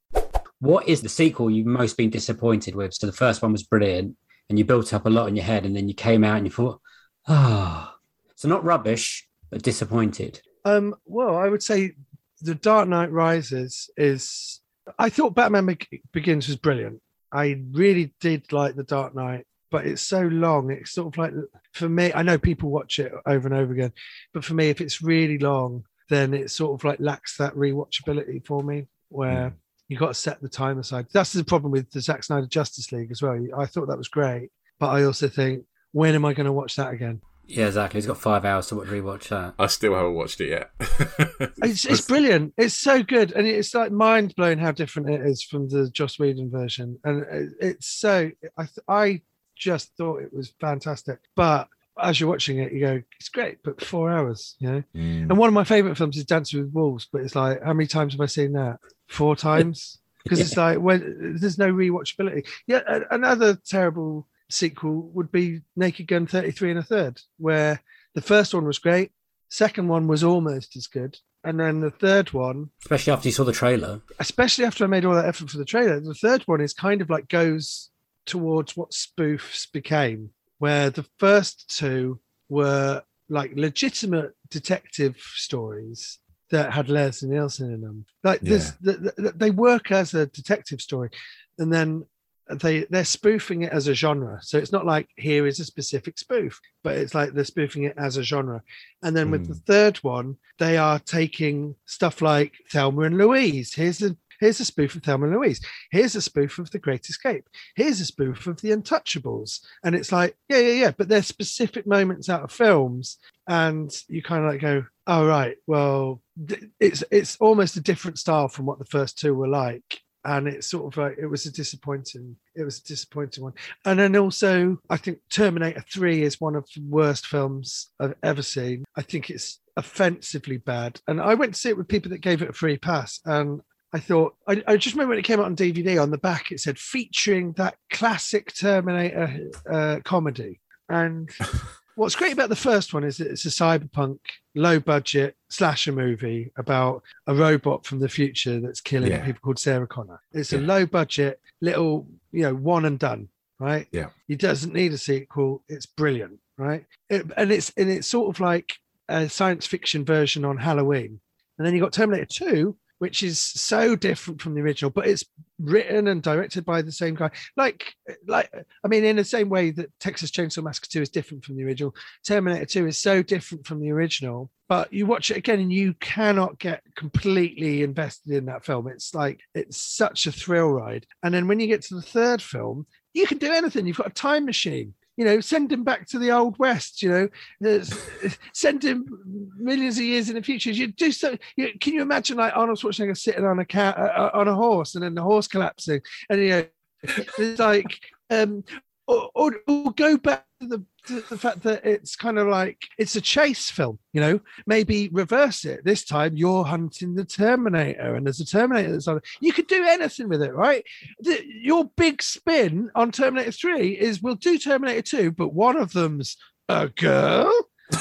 What is the sequel you've most been disappointed with? So the first one was brilliant and you built up a lot in your head and then you came out and you thought, ah. So not rubbish, but disappointed.
Um, well, I would say The Dark Knight Rises is. I thought Batman Be- Begins was brilliant. I really did like The Dark Knight but it's so long. It's sort of like for me. I know people watch it over and over again, but for me, if it's really long, then it sort of like lacks that rewatchability for me. Where hmm. you got to set the time aside. That's the problem with the Zack Snyder Justice League as well. I thought that was great, but I also think, when am I going to watch that again?
Yeah, exactly. He's got five hours to rewatch that.
I still haven't watched it yet.
It's, it's brilliant. It's so good, and it's like mind blowing how different it is from the Joss Whedon version. And it- it's so I th- I just thought it was fantastic. But as you're watching it, you go, it's great, but four hours, you know.
Mm.
And one of my favorite films is Dancing with Wolves, but it's like, how many times have I seen that? Four times. Because it's like when there's no rewatchability. Yeah, a- another terrible sequel would be Naked Gun 33 and a third, where the first one was great, second one was almost as good, and then the third one,
Especially after you saw the trailer.
especially after I made all that effort for the trailer, the third one is kind of like goes towards what spoofs became, where the first two were like legitimate detective stories that had Leslie Nielsen in them. Like this, th- th- they work as a detective story, and then they they're spoofing it as a genre. So it's not like here is a specific spoof, but it's like they're spoofing it as a genre. And then with the hmm. third one, they are taking stuff like Thelma and Louise. Here's a here's a spoof of Thelma and Louise. Here's a spoof of The Great Escape. Here's a spoof of The Untouchables. And it's like, yeah, yeah, yeah. But they're specific moments out of films, and you kind of like go, oh right, well, it's it's almost a different style from what the first two were like. And it's sort of like it was a disappointing, it was a disappointing one. And then also, I think Terminator 3 is one of the worst films I've ever seen. I think it's offensively bad. And I went to see it with people that gave it a free pass. And I thought, I, I just remember when it came out on DVD, on the back, it said featuring that classic Terminator uh, comedy. And what's great about the first one is that it's a cyberpunk, low budget slasher movie about a robot from the future that's killing
Yeah.
people called Sarah Connor. It's a low budget, little, you know, one and done, right?
Yeah.
He doesn't need a sequel. It's brilliant, right? It, and it's and it's sort of like a science fiction version on Halloween. And then you got Terminator 2, which is so different from the original, but it's written and directed by the same guy. Like, like I mean, in the same way that Texas Chainsaw Massacre 2 is different from the original, Terminator 2 is so different from the original. But you watch it again and you cannot get completely invested in that film. It's like it's such a thrill ride. And then when you get to the third film, you can do anything. You've got a time machine. You know, send him back to the old west. You know, send him millions of years in the future. You do so. You, can you imagine like Arnold Schwarzenegger sitting on a cat uh, on a horse and then the horse collapsing, and you know, it's like, um, or, or, or go back to the to the fact that it's kind of like it's a chase film. You know, maybe reverse it. This time you're hunting the Terminator, and there's a Terminator that's on. You could do anything with it, right? The- your big spin on Terminator 3 is we'll do Terminator 2, but one of them's a girl,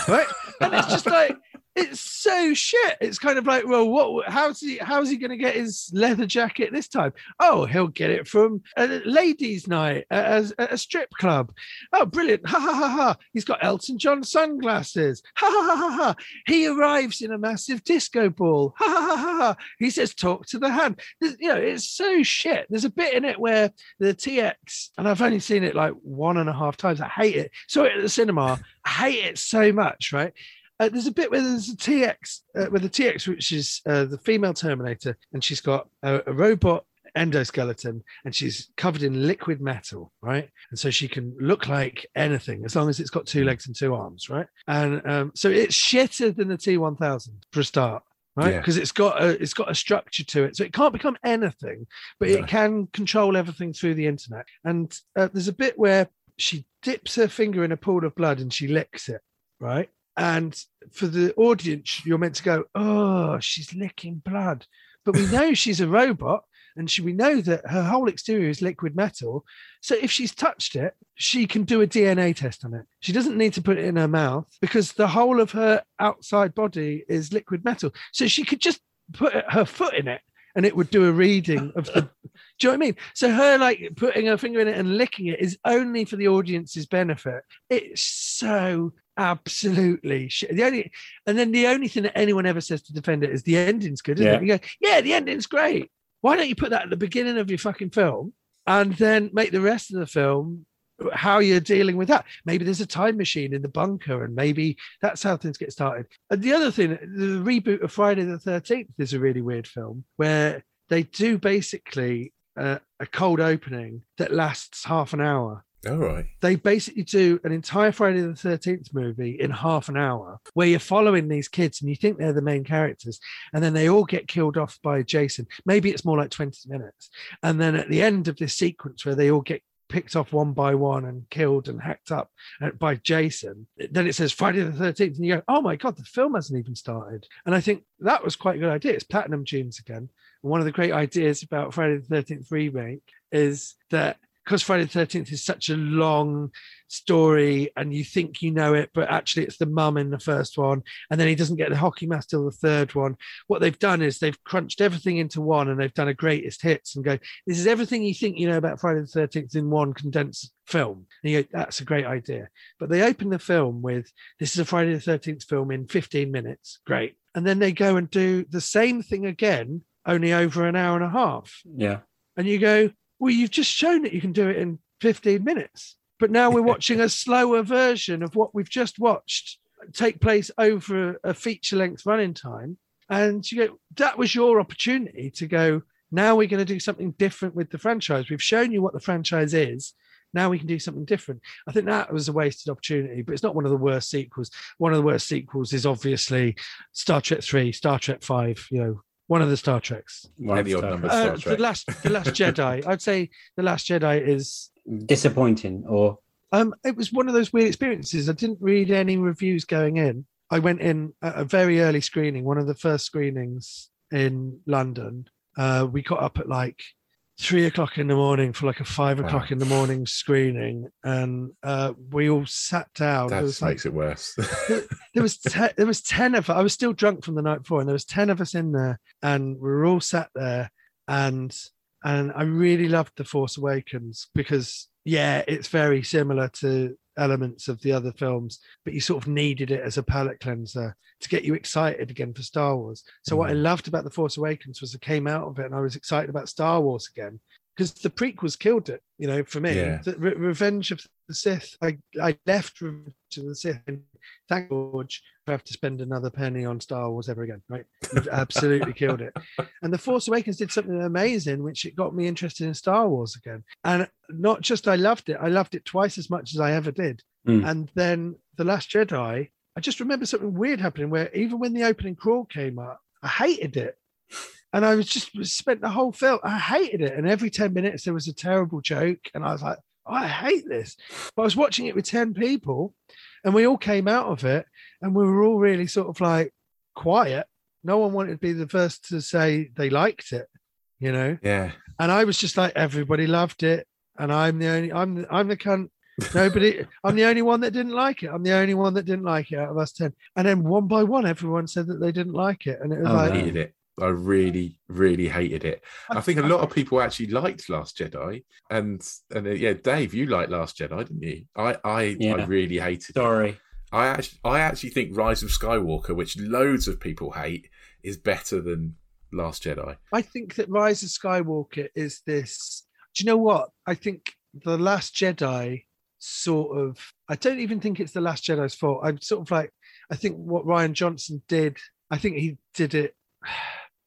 right? and it's just like it's so shit. It's kind of like, well, what? How's he? How's he going to get his leather jacket this time? Oh, he'll get it from a ladies' night at a, a strip club. Oh, brilliant! Ha ha ha ha! He's got Elton John sunglasses. Ha ha ha ha ha! He arrives in a massive disco ball. Ha ha ha ha! ha. He says, "Talk to the hand." There's- you know, it's so shit. There's a bit in it where the TX, and I've only seen it like one and a half times. I hate it. Saw it at the cinema. I hate it so much. Right. Uh, there's a bit where there's a TX, uh, with the TX, which is uh, the female Terminator, and she's got a, a robot endoskeleton and she's covered in liquid metal, right? And so she can look like anything as long as it's got two legs and two arms, right? And um, so it's shitter than the T1000 for a start. Right,
Yeah.
because it's got a it's got a structure to it, so it can't become anything, but it can control everything through the internet. And uh, there's a bit where she dips her finger in a pool of blood and she licks it, right? And for the audience, you're meant to go, "Oh, she's licking blood," but we know she's a robot, and she, we know that her whole exterior is liquid metal. So if she's touched it, she can do a DNA test on it. She doesn't need to put it in her mouth because the whole of her outside body is liquid metal. So she could just put her foot in it and it would do a reading of the. Do you know what I mean? So her like putting her finger in it and licking it is only for the audience's benefit. It's so absolutely shit. The only and then the only thing that anyone ever says to defend it is the ending's good, isn't
Yeah.
it? You go, yeah, the ending's great. Why don't you put that at the beginning of your fucking film and then make the rest of the film how you're dealing with that. Maybe there's a time machine in the bunker, and maybe that's how things get started. And the other thing, the reboot of Friday the 13th is a really weird film where they do basically uh, a cold opening that lasts half an hour.
All right.
They basically do an entire Friday the 13th movie in half an hour where you're following these kids and you think they're the main characters. And then they all get killed off by Jason. Maybe it's more like 20 minutes. And then at the end of this sequence where they all get picked off one by one and killed and hacked up uh, by Jason. Then it says Friday the 13th, and you go, oh my God, the film hasn't even started. And I think that was quite a good idea. It's Platinum Dunes again. And one of the great ideas about Friday the 13th remake is that because Friday the 13th is such a long story and you think you know it, but actually it's the mum in the first one. And then he doesn't get the hockey mask till the third one. What they've done is they've crunched everything into one and they've done a greatest hits and go, this is everything you think you know about Friday the 13th in one condensed film. And you go, that's a great idea. But they open the film with, this is a Friday the 13th film in 15 minutes. Great. And then they go and do the same thing again, only over an hour and a half.
Yeah.
And you go, well, you've just shown that you can do it in 15 minutes. But now we're watching a slower version of what we've just watched take place over a feature length running time. And you go, that was your opportunity to go, now we're going to do something different with the franchise. We've shown you what the franchise is. Now we can do something different. I think that was a wasted opportunity, but it's not one of the worst sequels. One of the worst sequels is obviously Star Trek 3, Star Trek 5, you know, one of the Star Treks.
Any odd number
Uh, the last, the last Jedi. I'd say the Last Jedi is.
Disappointing or
Um, it was one of those weird experiences. I didn't read any reviews going in. I went in at a very early screening, one of the first screenings in London. Uh, we got up at like three o'clock in the morning for like a five
Wow.
o'clock in the morning screening, and uh, we all sat down. There
That
was like
makes it worse.
there was te- there was ten of us. I was still drunk from the night before, and there was ten of us in there, and we were all sat there, and and I really loved the Force Awakens because yeah, it's very similar to elements of the other films, but you sort of needed it as a palate cleanser to get you excited again for Star Wars. So what I mm. loved about the Force Awakens was I came out of it and I was excited about Star Wars again because the prequels killed it, you know, for me.
Yeah.
The Re- Revenge of the Sith, I, I left Revenge of the Sith and thank George I have to spend another penny on Star Wars ever again, right? You've absolutely killed it. And The Force Awakens did something amazing, which it got me interested in Star Wars again. And not just I loved it, I loved it twice as much as I ever did.
Mm.
And then The Last Jedi, I just remember something weird happening where even when the opening crawl came up, I hated it. And I was just spent the whole film, I hated it. And every 10 minutes there was a terrible joke. And I was like, "Oh, I hate this. But I was watching it with 10 people and we all came out of it and we were all really sort of like quiet. No one wanted to be the first to say they liked it, you know?
yeah.
And I was just like, everybody loved it. And I'm the only, I'm, the- I'm the cunt. Nobody, I'm the only one that didn't like it. I'm the only one that didn't like it out of us 10. And then one by one, everyone said that they didn't like it. And it was
Oh,
I
like,
hated it. I really, really hated it. I think a lot of people actually liked Last Jedi, and and uh, yeah, Dave, you liked Last Jedi, didn't you? I I, I really hated it.
sorry.
I actually I actually think Rise of Skywalker, which loads of people hate, is better than Last Jedi.
I think that Rise of Skywalker is this. Do you know what? I think The Last Jedi sort of. I don't even think it's The Last Jedi's fault. I'm sort of like. I think what Rian Johnson did. I think he did it.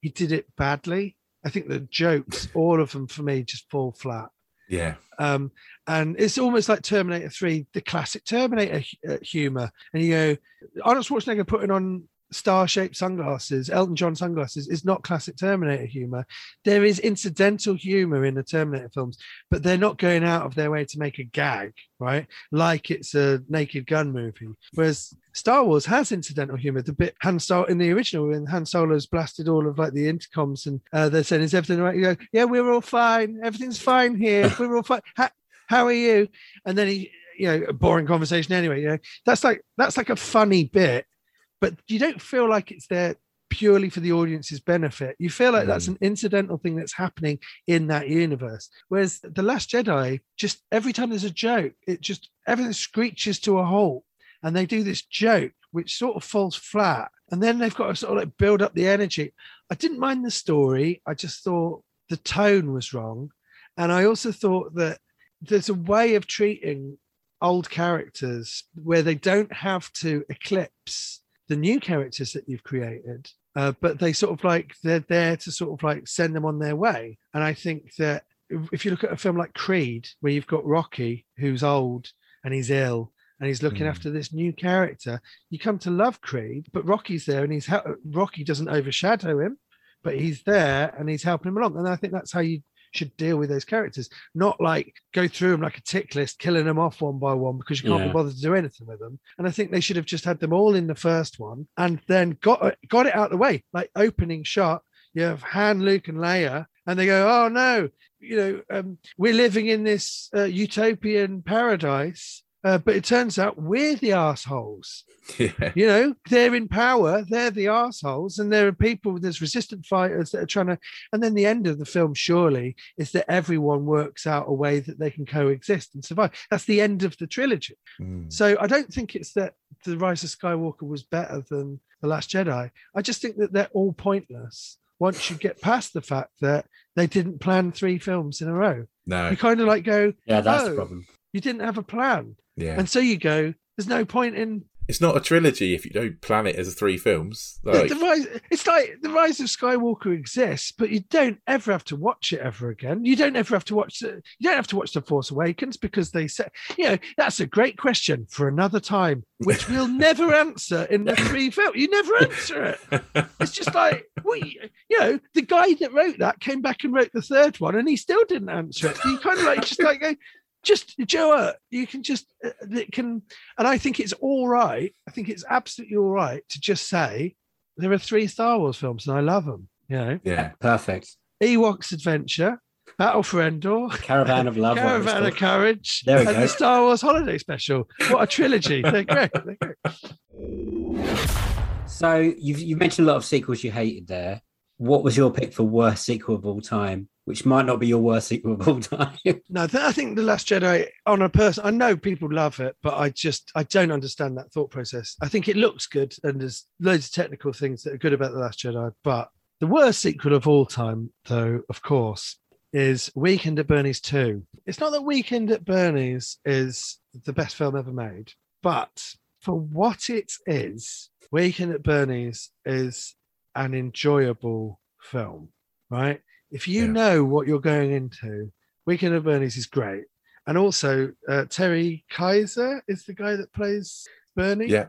He did it badly. I think the jokes, all of them for me, just fall flat.
Yeah,
Um, and it's almost like Terminator 3, the classic Terminator uh, humor. And you go, Arnold Schwarzenegger putting on star shaped sunglasses, Elton John sunglasses, is not classic Terminator humor. There is incidental humor in the Terminator films, but they're not going out of their way to make a gag, right? Like it's a naked gun movie. Whereas Star Wars has incidental humor. The bit Han Solo in the original, when Han Solo's blasted all of like the intercoms and uh, they're saying, "Is everything right? You go, "Yeah, we're all fine. Everything's fine here. We're all fine. How, how are you?" And then he, you know, a boring conversation anyway. You know, that's like that's like a funny bit, but you don't feel like it's there purely for the audience's benefit. You feel like that's mm. an incidental thing that's happening in that universe. Whereas the Last Jedi, just every time there's a joke, it just everything screeches to a halt, and they do this joke which sort of falls flat, and then they've got to sort of like build up the energy. I didn't mind the story. I just thought the tone was wrong, and I also thought that there's a way of treating old characters where they don't have to eclipse the new characters that you've created uh, but they sort of like they're there to sort of like send them on their way and i think that if- you look at a film like creed where you've got rocky who's old and he's ill and he's looking
Mm.
after this new character you come to love creed but rocky's there and he's hel- rocky doesn't overshadow him but he's there and he's helping him along and i think that's how you should deal with those characters. Not like go through them like a tick list killing them off one by one because you can't
Yeah.
be bothered to do anything with them and i think they should have just had them all in the first one and then got got it out of the way. Like opening shot you have han luke and leia and they go oh no you know um, we're living in this uh, utopian paradise uh, but it turns out we're the assholes
Yeah.
you know they're in power they're the assholes and there are people there's resistant fighters that are trying to and then the end of the film surely is that everyone works out a way that they can coexist and survive that's the end of the trilogy
Mm.
so i don't think it's that the rise of skywalker was better than the last jedi i just think that they're all pointless once you get past the fact that they didn't plan three films in a row
No.
you kind of like go
Yeah, that's the
"Oh,
problem.
You didn't have a plan
Yeah.
and so you go there's no point in
It's not a trilogy if you don't plan it as three films.
The-
Like,
the rise, it's like the rise of Skywalker exists, but you don't ever have to watch it ever again. You don't ever have to watch the, you don't have to watch the Force Awakens because they said, you know, that's a great question for another time, which we'll never answer in the three films. You never answer it. It's just like, we, you know, the guy that wrote that came back and wrote the third one, and he still didn't answer it. So you kind of like just like go, just Joe, uh, you can just uh, it can, and I think it's all right. I think it's absolutely all right to just say there are three Star Wars films, and I love them. You know,
yeah.
Perfect.
Ewoks Adventure, Battle for Endor,
Caravan of Love. what it was
Caravan of. Courage,
There we
and
go.
the Star Wars Holiday Special. What a trilogy! They're great. They're great.
So you've you mentioned a lot of sequels you hated there. What was your pick for worst sequel of all time? Which might not be your worst sequel of all time.
No, th- I think the Last Jedi on a person. I know people love it, but I just I don't understand that thought process. I think it looks good, and there's loads of technical things that are good about the Last Jedi. But the worst sequel of all time, though, of course, is Weekend at Bernie's Two. It's not that Weekend at Bernie's is the best film ever made, but for what it is, Weekend at Bernie's is an enjoyable film, right? If you
Yeah.
know what you're going into, Weekend of Bernie's is great. And also, uh, Terry Kiser is the guy that plays Bernie,
Yeah.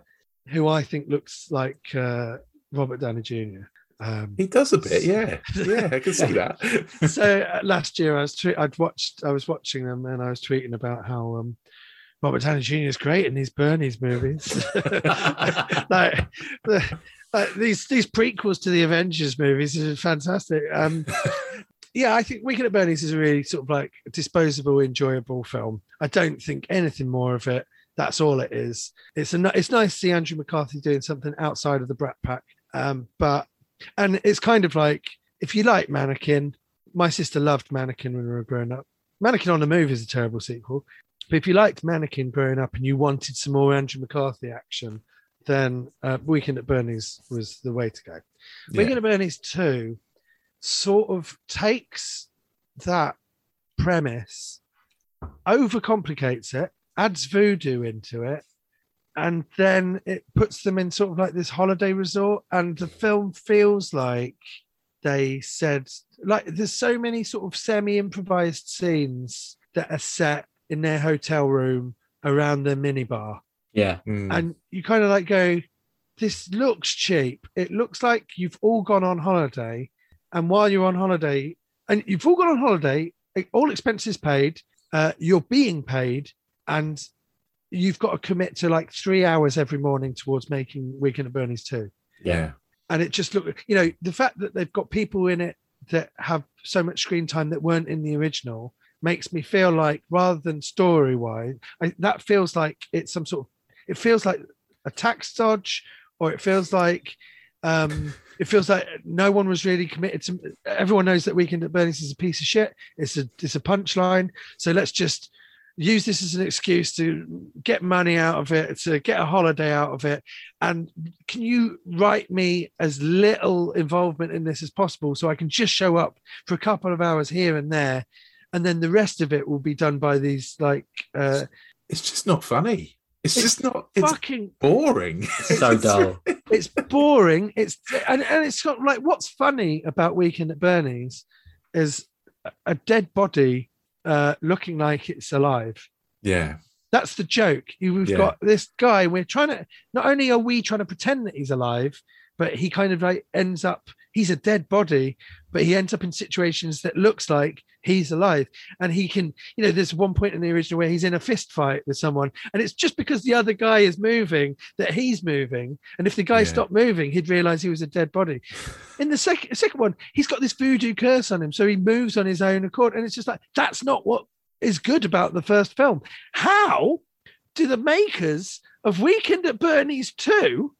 who I think looks like uh, Robert Downey Jr. Um,
He does a bit, yeah. Yeah, I can see that.
so uh, last year I was tweet- I'd watched I was watching them and I was tweeting about how um, Robert Downey Jr. is great in these Bernie's movies. like, the- like these these prequels to the Avengers movies is fantastic. Um, yeah, I think Weekend at Bernie's is a really sort of like disposable, enjoyable film. I don't think anything more of it. That's all it is. It's a it's nice to see Andrew McCarthy doing something outside of the Brat Pack. Um, but and it's kind of like if you like Mannequin, my sister loved Mannequin when we were growing up. Mannequin on the Move is a terrible sequel. But if you liked Mannequin growing up and you wanted some more Andrew McCarthy action, then uh, Weekend at Bernie's was the way to go.
Yeah.
Weekend at Bernie's 2 sort of takes that premise, overcomplicates it, adds voodoo into it, and then it puts them in sort of like this holiday resort. And the film feels like they said, like, there's so many sort of semi improvised scenes that are set in their hotel room around their minibar
yeah.
Mm.
and you kind of like go this looks cheap it looks like you've all gone on holiday and while you're on holiday and you've all gone on holiday all expenses paid uh, you're being paid and you've got to commit to like three hours every morning towards making weekend at bernie's 2
yeah.
and it just looked you know the fact that they've got people in it that have so much screen time that weren't in the original makes me feel like rather than story wise that feels like it's some sort of it feels like a tax dodge or it feels like um it feels like no one was really committed to everyone knows that weekend at bernie's is a piece of shit. It's a it's a punchline. So let's just use this as an excuse to get money out of it to get a holiday out of it. And can you write me as little involvement in this as possible so i can just show up for a couple of hours here and there and then the rest of it will be done by these like uh
It's just not funny. It's, just not. It's
fucking
boring.
So dull.
it's boring. It's and, and it's got like what's funny about Weekend at Bernie's is a- a dead body uh, looking like it's alive.
yeah.
That's the joke. We've
Yeah.
got this guy. We're trying to. Not only are we trying to pretend that he's alive, but he kind of like ends up. He's a dead body, but he ends up in situations that looks like he's alive, and he can. You know, there's one point in the original where he's in a fist fight with someone, and it's just because the other guy is moving that he's moving, and if the guy
Yeah.
stopped moving, he'd realize he was a dead body. In the second second one, he's got this voodoo curse on him, so he moves on his own accord, and it's just like that's not what is good about the first film. How do the makers of Weekend at Bernie's 2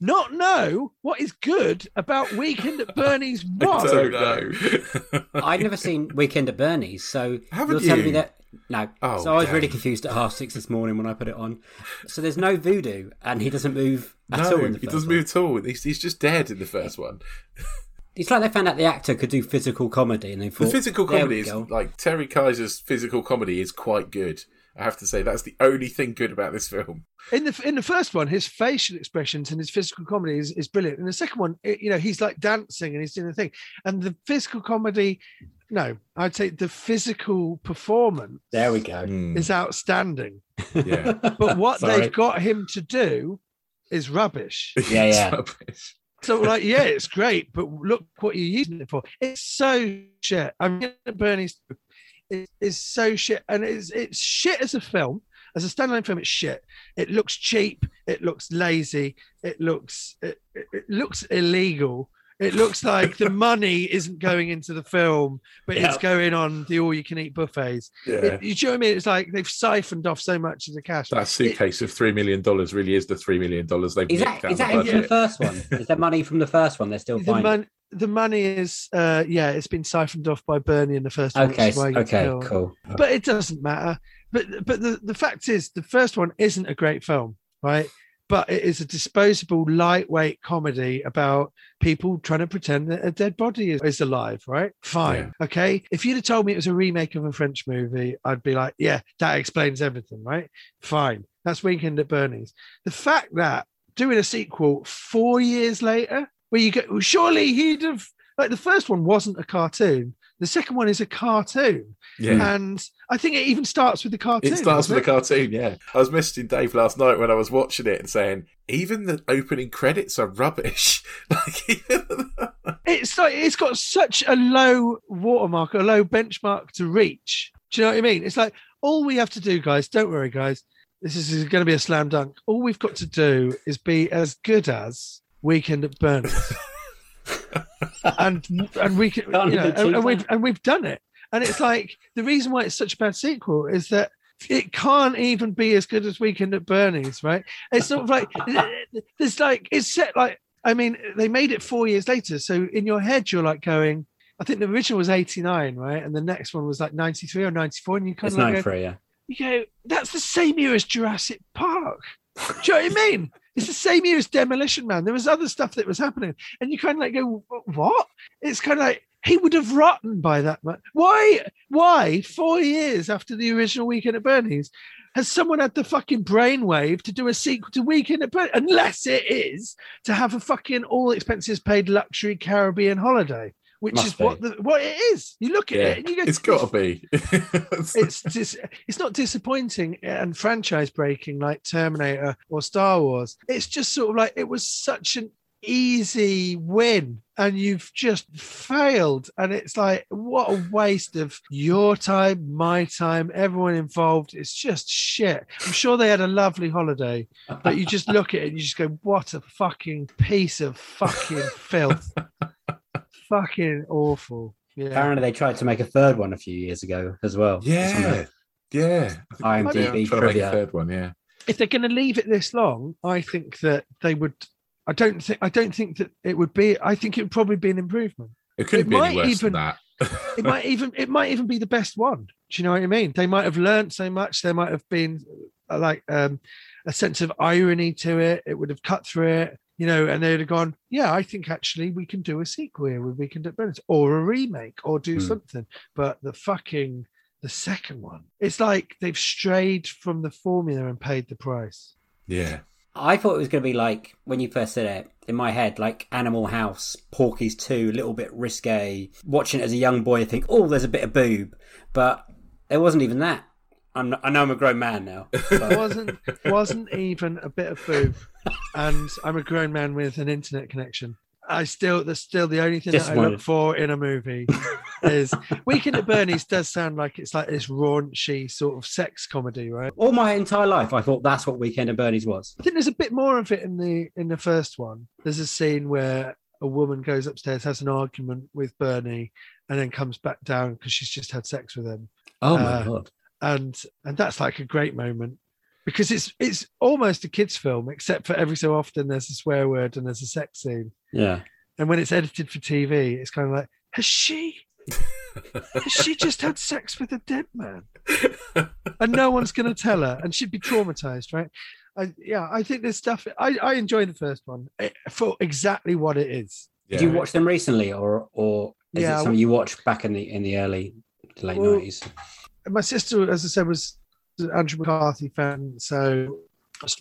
not know what is good about Weekend at Bernie's 1?
I don't know.
I'd never seen Weekend at Bernie's, so
Haven't
you're telling
you?
me that no.
Oh,
so I was really confused at half six this morning when I put it on. So there's no voodoo, and he doesn't move at
no,
all. In the
he doesn't
one.
move at all. He's, he's just dead in the first one.
It's like they found out the actor could do physical comedy, and they thought
The physical comedy is
go."
like Terry Kiser's physical comedy is quite good. I have to say that's the only thing good about this film.
In the in the first one, his facial expressions and his physical comedy is, is brilliant. In the second one, it- you know, he's like dancing and he's doing the thing. And the physical comedy, no, I'd say the physical performance
There we go.
Mm,
is outstanding.
yeah,
But what
Sorry.
they've got him to do is rubbish.
Yeah, yeah.
Rubbish.
So like, yeah, it's great, but look what you're using it for. It's so shit. I mean, Bernie's is, is so shit, and it's it's shit as a film. As a standalone film, it's shit. It looks cheap. It looks lazy. It looks it, it, it looks illegal. It looks like the money isn't going into the film, but it's going on the all-you-can-eat buffets.
Yeah,
It, you know what I mean? It's like they've siphoned off so much of the cash.
that suitcase of three million dollars really is the three million dollars they've
Is
nicked
that
out
is
of
that
the
in the first one? Is that money from the first one? They're still
the,
finding.
mon- the money is uh yeah it's been siphoned off by bernie in the first one
Okay,
is why he gets
okay, cool.
but it doesn't matter. But but the, the fact is the first one isn't a great film right? But it is a disposable lightweight comedy about people trying to pretend that a dead body is, is alive right? Fine okay? If you'd have told me it was a remake of a french movie i'd be like yeah that explains everything right? Fine that's weekend at bernie's. The fact that doing a sequel four years later where you go surely he'd have like the first one wasn't a cartoon the second one is a cartoon
Yeah.
and I think it even starts with the cartoon.
It starts with a
doesn't
cartoon, yeah. I was messaging Dave last night when I was watching it and saying, even the opening credits are rubbish. like,
it? It's like it's got such a low watermark, a low benchmark to reach. Do you know what I mean? It's like all we have to do, guys. Don't worry, guys. This is going to be a slam dunk. All we've got to do is be as good as Weekend at Bernie's, and and we can, you know, and, and we've and we've done it. And it's like the reason why it's such a bad sequel is that it can't even be as good as Weekend at Bernie's, right? It's sort of like there's like it's set like I mean they made it four years later, so in your head you're like going. I think the original was 89, right? And the next one was like 93 or 94. And you kind
It's
of like go,
yeah.
you go, that's the same year as Jurassic Park. Do you know what I mean? It's the same year as Demolition Man. There was other stuff that was happening, and you kind of like go, "What?" It's kind of like he would have rotten by that much. Why? Why? Four years after the original Weekend at Bernie's, has someone had the fucking brainwave to do a sequel to Weekend at Bernie's? Unless it is to have a fucking all expenses paid luxury Caribbean holiday, which
Must
is what the what it is. You look at
yeah,
it and you go,
it's got to be.
it's dis- it's not disappointing and franchise breaking like Terminator or Star Wars. It's just sort of like it was such an easy win and you've just failed and it's like what a waste of your time my time everyone involved it's just shit i'm sure they had a lovely holiday but you just look at it and you just go what a fucking piece of fucking filth fucking awful yeah
Apparently, they tried to make a third one a few years ago as well.
Yeah. Yeah.
the
Yeah,
IMDb
trying to make a
trivia.
third one, yeah.
if they're going to leave it this long, I think that they would. I don't think. I don't think that it would be. I think it would probably be an improvement.
It couldn't
It
be any worse
even-
than that.
It might even. It might even be the best one. Do you know what I mean? They might have learned so much. There might have been uh, like um, a sense of irony to it. It would have cut through it. You know, and they'd have gone, yeah, I think actually we can do a sequel here with Weekend at Bernie's or a remake or do
Hmm.
something. But the fucking the second one, it's like they've strayed from the formula and paid the price.
Yeah.
I thought it was going to be like when you first said it in my head, like Animal House, Porky's 2, a little bit risque. Watching it as a young boy, I think, oh, there's a bit of boob, but it wasn't even that. I'm not, I know I'm a grown man now.
It
but-
wasn't wasn't even a bit of boob, and I'm a grown man with an internet connection. I still that's still the only thing that I look for in a movie is Weekend at Bernie's does sound like it's like this raunchy sort of sex comedy, right?
All my entire life, I thought that's what Weekend at Bernie's was.
I think there's a bit more of it in the in the first one. There's a scene where a woman goes upstairs, has an argument with Bernie, and then comes back down because she's just had sex with him.
Oh my
Uh,
god!
and and that's like a great moment because it's it's almost a kids film except for every so often there's a swear word and there's a sex scene.
Yeah,
and when it's edited for tv it's kind of like has she has she just had sex with a dead man? And no one's going to tell her and she'd be traumatized right? I, yeah i think there's stuff i i enjoy the first one eh, for exactly what it is.
Yeah.
did you watch them recently, or or is
Yeah,
it something you watched back in the in the early to late
Well,
nineties?
my sister, as I said, was an Andrew McCarthy fan. So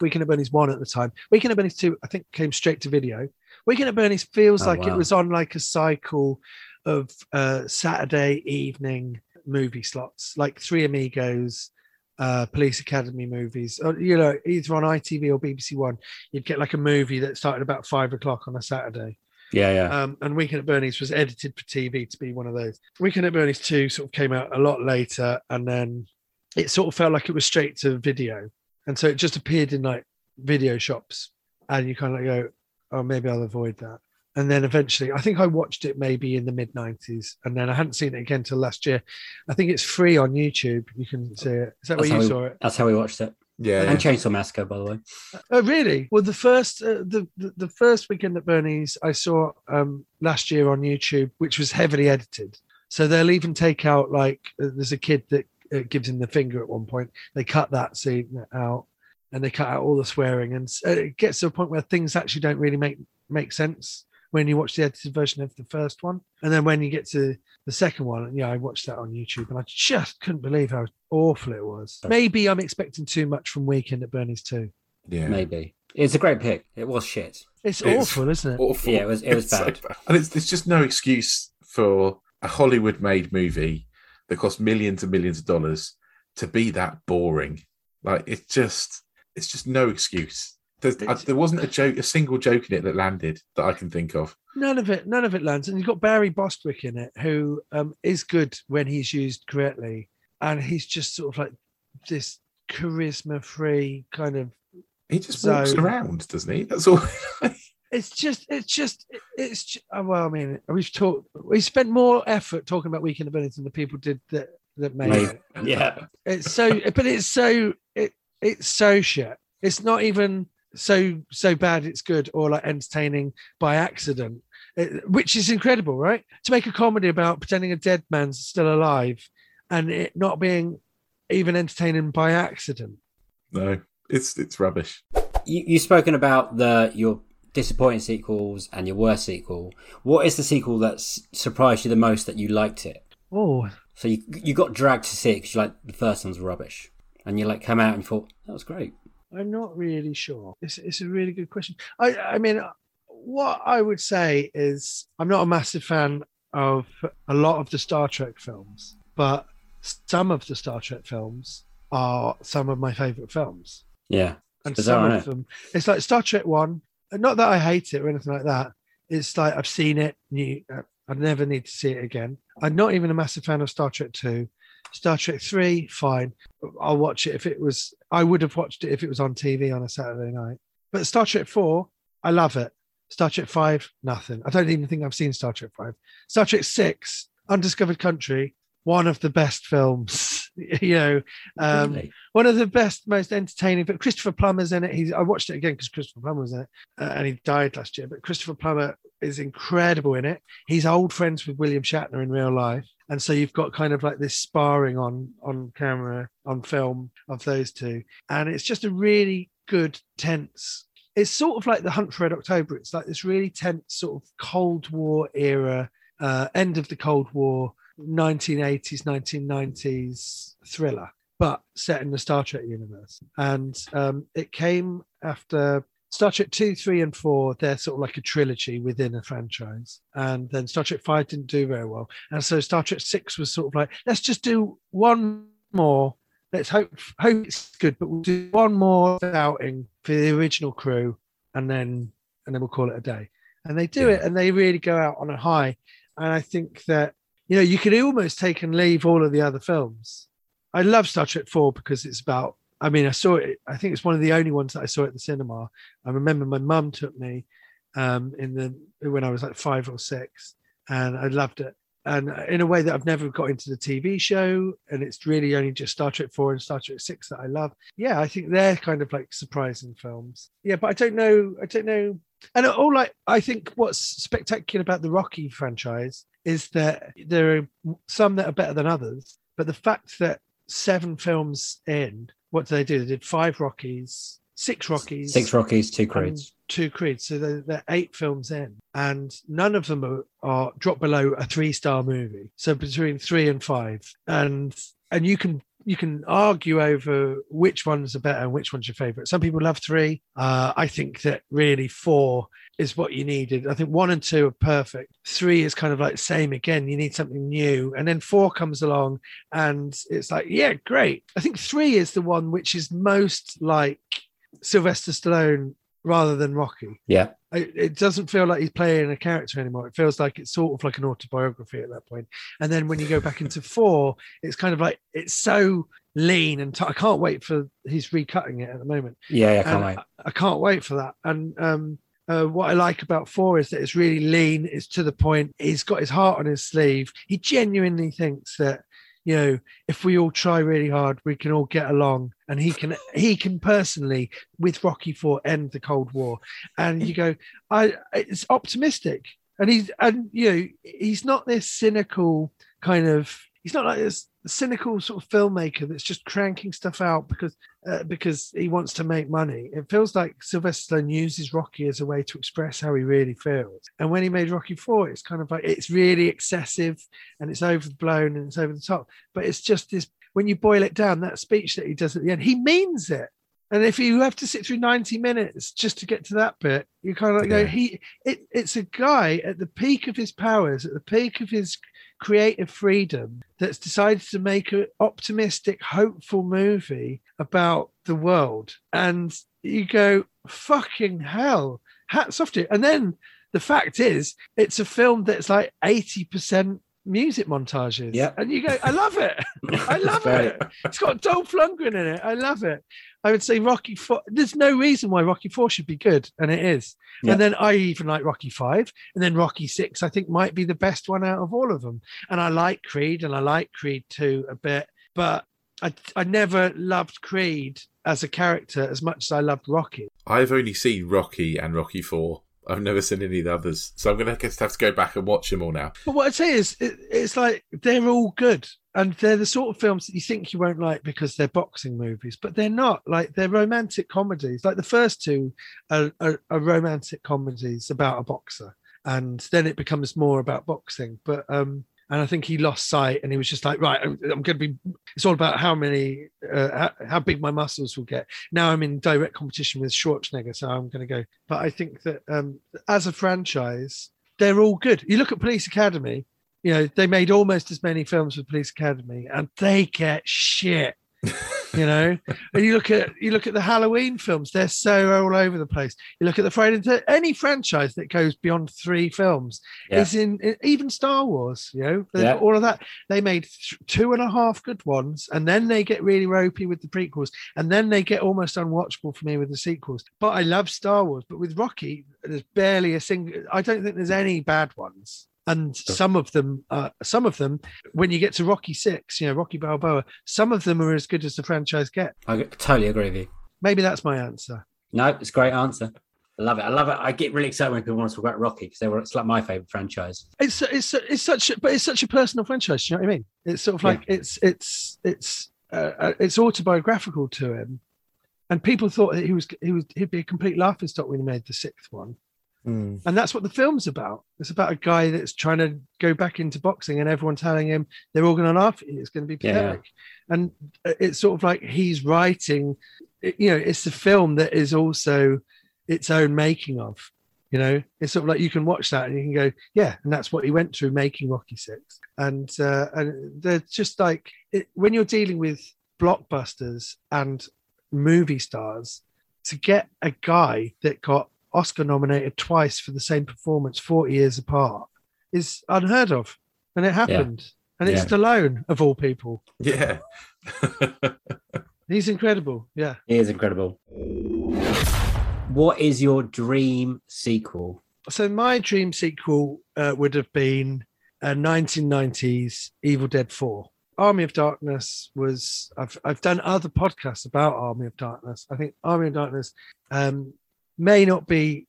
Weekend at Bernie's one at the time. Weekend at Bernie's two, I think, came straight to video. Weekend at Bernie's feels
Oh,
like it was on like a cycle of uh, Saturday evening movie slots, like Three Amigos, uh, Police Academy movies. Or, you know, either on ITV or BBC One, you'd get like a movie that started about five o'clock on a Saturday.
Yeah, yeah.
Um, and Weekend at Bernie's was edited for TV to be one of those. Weekend at Bernie's 2 sort of came out a lot later, and then it sort of felt like it was straight to video. And so it just appeared in like video shops, and you kind of go, oh, maybe I'll avoid that. And then eventually, I think I watched it maybe in the mid 90s, and then I hadn't seen it again till last year. I think it's free on YouTube. You can see it. Is that where
That's how
you
we-
saw it?
That's how we watched it.
yeah.
And Chainsaw Massacre, by the way.
Oh, really? Well, the first uh, the, the the first weekend at Bernie's I saw um last year on YouTube, which was heavily edited. So they'll even take out like uh, there's a kid that uh, gives him the finger at one point. They cut that scene out, and they cut out all the swearing, and uh, it gets to a point where things actually don't really make make sense when you watch the edited version of the first one, and then when you get to the second one, yeah, I watched that on YouTube, and I just couldn't believe how awful it was. Maybe I'm expecting too much from Weekend at Bernie's too.
yeah.
Maybe it's a great pick. It was shit.
It's,
It's
awful, isn't it?
Awful.
Yeah, it was- it was
It's so
bad.
And it's, there's just no excuse for a Hollywood made movie that cost millions and millions of dollars to be that boring. Like it's just, it's just no excuse. I, there wasn't a joke, a single joke in it that landed that I can think of.
None of it, none of it lands. And you've got Barry Bostwick in it, who um, is good when he's used correctly, and he's just sort of like this charisma-free kind of.
He just walks around, doesn't he? That's all.
It's just, it's just, it's. ju- oh, Well, I mean, we've talked, we spent more effort talking about Weekend of Bernie's than the people did that that made
Made-
it.
Yeah.
It's so, but it's so, it, it's so shit. It's not even so so bad. It's good or like entertaining by accident, It- which is incredible, right? To make a comedy about pretending a dead man's still alive, and it not being even entertaining by accident.
no, it's it's rubbish.
You, you've spoken about the your disappointing sequels and your worst sequel. What is the sequel that surprised you the most that you liked it?
Oh,
So you you got dragged to see it because you like the first one's rubbish, and you like come out and thought that was great.
I'm not really sure. It's it's a really good question. I I mean, uh, what I would say is I'm not a massive fan of a lot of the Star Trek films, but some of the Star Trek films are some of my favorite films.
Yeah,
and
bizarre,
some of them it's like star trek one not that i hate it or anything like that. It's like i've seen it new uh, i never need to see it again. I'm not even a massive fan of star trek 2 star trek 3 fine. I'll watch it if it was i would have watched it if it was on tv on a saturday night. But star trek 4 i love it. Star trek 5 nothing. I don't even think i've seen star trek 5 star trek 6 undiscovered country one of the best films you know um
Really?
one of the best, most entertaining. But Christopher Plummer's in it. He's I watched it again because Christopher Plummer was in it, uh, and he died last year. But Christopher Plummer is incredible in it. He's old friends with William Shatner in real life, and so you've got kind of like this sparring on on camera, on film of those two, and it's just a really good, tense it's sort of like the Hunt for Red October. It's like this really tense sort of Cold War era, uh, end of the Cold War, 1980s, 1990s thriller, but set in the Star Trek universe. And um, it came after Star Trek 2, 3, and 4, they're sort of like a trilogy within a franchise. And then Star Trek 5 didn't do very well. And so Star Trek 6 was sort of like, let's just do one more. Let's hope hope it's good, but we'll do one more outing for the original crew and then and then we'll call it a day. And they do it and they really go out on a high. And I think that, you know, you could almost take and leave all of the other films. I love Star Trek 4 because it's about I mean, I saw it. I think it's one of the only ones that I saw at the cinema. I remember my mum took me um, in the when I was like five or six, and I loved it. And in a way that I've never got into the TV show, and it's really only just Star Trek Four and Star Trek Six that I love. Yeah, I think they're kind of like surprising films. Yeah, but I don't know. I don't know. And all like I think what's spectacular about the Rocky franchise is that there are some that are better than others, but the fact that seven films in what do they do? They did five Rockies, six Rockies,
six Rockies, two Creeds,
two Creeds. So they're, they're, eight films in, and none of them are, are drop below a three-star movie. So between three and five, and and you can you can argue over which ones are better and which one's your favorite. Some people love three. Uh, I think that really four is what you needed. I think one and two are perfect. Three is kind of like same again. You need something new, and then four comes along, and it's like, yeah, great. I think three is the one which is most like Sylvester Stallone rather than Rocky.
Yeah.
It doesn't feel like he's playing a character anymore. It feels like it's sort of like an autobiography at that point. And then when you go back into four, it's kind of like it's so lean and t- I can't wait for he's recutting it at the moment.
Yeah, I can't wait.
I, I, can't wait for that. And um, uh, what I like about four is that it's really lean. It's to the point. He's got his heart on his sleeve. He genuinely thinks that you know if we all try really hard we can all get along. And he can he can personally with rocky 4 end the cold war. And you go i it's optimistic. And he's and you know he's not this cynical kind of he's not like this cynical sort of filmmaker that's just cranking stuff out because uh, because he wants to make money. It feels like Sylvester Stallone uses Rocky as a way to express how he really feels. And when he made Rocky Four, it's kind of like it's really excessive and it's overblown and it's over the top. But it's just this when you boil it down, that speech that he does at the end, he means it. And if you have to sit through 90 minutes just to get to that bit, you kind of like yeah. go, he it, it's a guy at the peak of his powers, at the peak of his creative freedom that's decided to make an optimistic, hopeful movie about the world. And you go, fucking hell, hats off to you. And then the fact is, it's a film that's like 80% music montages.
Yeah.
And you go, I love it. I love it. It's got Dolph Lundgren in it. I love it. I would say Rocky Four. There's no reason why Rocky Four should be good, and it is. Yeah. And then I even like Rocky Five, and then Rocky Six. I think might be the best one out of all of them. And I like Creed, and I like Creed Two a bit, but I I never loved Creed as a character as much as I loved Rocky.
I've only seen Rocky and Rocky Four. I've never seen any of the others, so I'm gonna have to go back and watch them all now.
But what I'd say is, it, it's like they're all good, and they're the sort of films that you think you won't like because they're boxing movies, but they're not. Like they're romantic comedies. Like the first two are, are, are romantic comedies about a boxer, and then it becomes more about boxing. But um, and I think he lost sight, and he was just like, right, I'm, I'm going to be. It's all about how many, uh, how, how, big my muscles will get. Now I'm in direct competition with Schwarzenegger, so I'm going to go. But I think that um, as a franchise, they're all good. You look at Police Academy. You know they made almost as many films with Police Academy, and they get shit you know? And you look at you look at the halloween films they're so all over the place. You look at the friday any franchise that goes beyond three films yeah. is in, even star wars you know? Yeah. all of that. They made th- two and a half good ones and then they get really ropey with the prequels and then they get almost unwatchable for me with the sequels. But i love star wars but with rocky there's barely a single i don't think there's any bad ones and some of them uh, some of them when you get to rocky six you know rocky balboa some of them are as good as the franchise get
i totally agree with you
maybe that's my answer
no it's a great answer I love it. I love it. I get really excited when people want to talk about Rocky because they were it's like my favorite franchise.
It's it's it's such a, but it's such a personal franchise. you know what I mean? It's sort of like yeah. it's it's it's uh, uh, it's autobiographical to him, and people thought that he was he was he'd be a complete laughing stock when he made the sixth one.
Mm.
And that's what the film's about. It's about a guy that's trying to go back into boxing, and everyone telling him they're all going to laugh at you. It's going to be
Yeah.
pathetic. And it's sort of like he's writing. You know, it's the film that is also its own making of. You know, it's sort of like you can watch that and you can go, yeah, and that's what he went through making Rocky Six. And uh, and they're just like it, when you're dealing with blockbusters and movie stars, to get a guy that got Oscar nominated twice for the same performance 40 years apart is unheard of. And it happened. And it's
Yeah.
Stallone of all people.
Yeah.
He's incredible. Yeah.
He is incredible. What is your dream sequel?
So my dream sequel uh, would have been a 1990s Evil Dead 4. Army of Darkness was I've I've done other podcasts about Army of Darkness. I think Army of Darkness um, may not be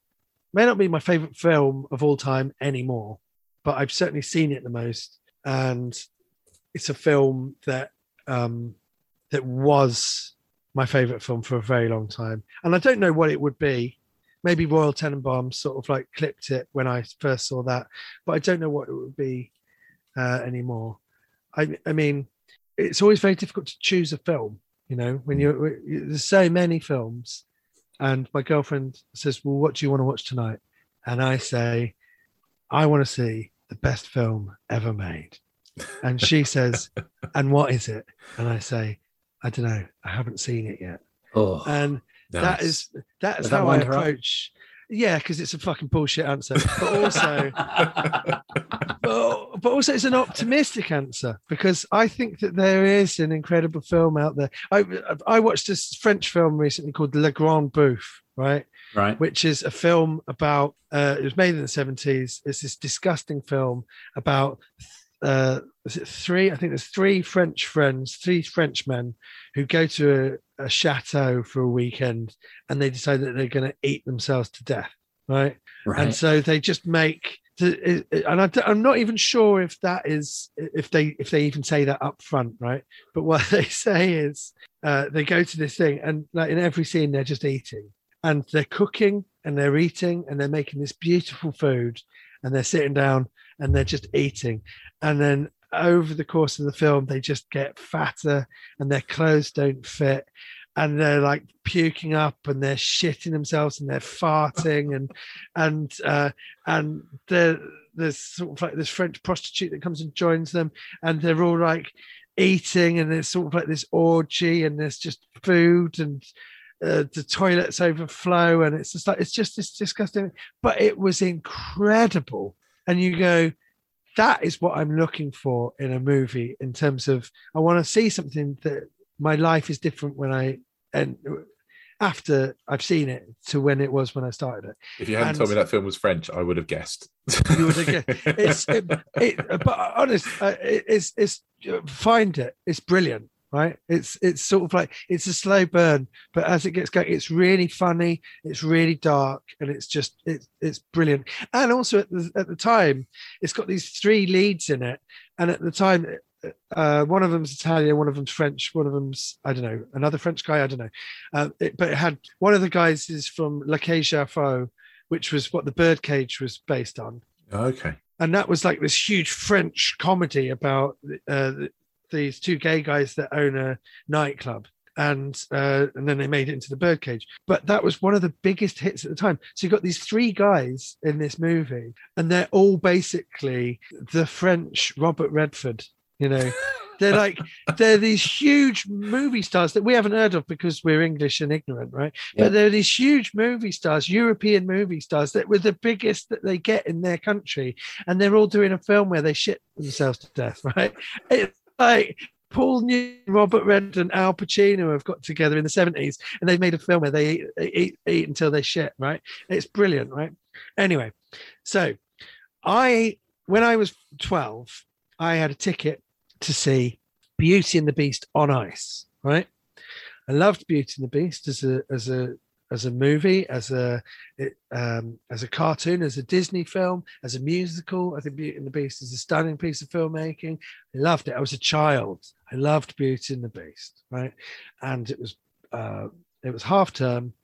may not be my favorite film of all time anymore, but I've certainly seen it the most, and it's a film that um, that was my favorite film for a very long time. And I don't know what it would be. Maybe Royal Tenenbaums sort of like clipped it when I first saw that, but I don't know what it would be uh, anymore. I, I mean, it's always very difficult to choose a film. You know, when you're there's so many films, and my girlfriend says, "Well, what do you want to watch tonight?" And I say, "I want to see the best film ever made." And she says, "And what is it?" And I say, "I don't know. I haven't seen it yet."
Oh,
And that
Nice.
is that is
Does that
how I
approach. up?
Yeah, because it's a fucking bullshit answer, but also but, but also it's an optimistic answer because I think that there is an incredible film out there. I I watched this French film recently called Le Grand Bouffe, right?
right.
Which is a film about uh, it was made in the seventies. It's this disgusting film about uh, is it three? I think there's three French friends, three Frenchmen who go to a, a chateau for a weekend and they decide that they're going to eat themselves to death, right?
Right.
and so they just make and I, am not even sure if that is if they if they even say that up front right but what they say is uh, they go to this thing and like in every scene they're just eating and they're cooking and they're eating and they're making this beautiful food and they're sitting down and they're just eating. And then over the course of the film they just get fatter and their clothes don't fit. And they're like puking up and they're shitting themselves and they're farting and and uh and there's sort of like this french prostitute that comes and joins them and they're all like eating and there's sort of like this orgy and there's just food and uh, the toilets overflow and it's just like it's just this disgusting. But it was incredible and you go that is what i'm looking for in a movie in terms of i want to see something that my life is different when i and after i've seen it to when it was when i started it
If you hadn't
And-
told me that film was French, I would have guessed.
you would have guessed. it's it, it, but honest uh, it, it's it's find it it's brilliant right it's it's sort of like it's a slow burn but as it gets going it's really funny it's really dark and it's just it's it's brilliant and also at the, at the time it's got these three leads in it and at the time uh, one of them's Italian, one of them's French, one of them's I don't know, another French guy, I don't know. Uh, it, but it had one of the guys is from La Cage aux Folles, which was what the Birdcage was based on
okay.
and that was like this huge French comedy about uh, these two gay guys that own a nightclub. And uh, and then they made it into the birdcage. But that was one of the biggest hits at the time. So you got these three guys in this movie, and they're all basically the French Robert Redford. You know, they're like they're these huge movie stars that we haven't heard of because we're English and ignorant, right?
Yeah.
But they're these huge movie stars, European movie stars that were the biggest that they get in their country, and they're all doing a film where they shit themselves to death, right? Like Paul Newman, Robert Redford, and Al Pacino have got together in the seventies, and they've made a film where they eat, eat, eat until they shit, right? It's brilliant, right? Anyway, so I when I was twelve, I had a ticket to see Beauty and the Beast on ice, right? I loved Beauty and the Beast as a as a as a movie, as a it, um, as a cartoon, as a Disney film, as a musical. I think Beauty and the Beast is a stunning piece of filmmaking. I loved it. I was a child. I loved Beauty and the Beast, right? And it was uh, it was half term,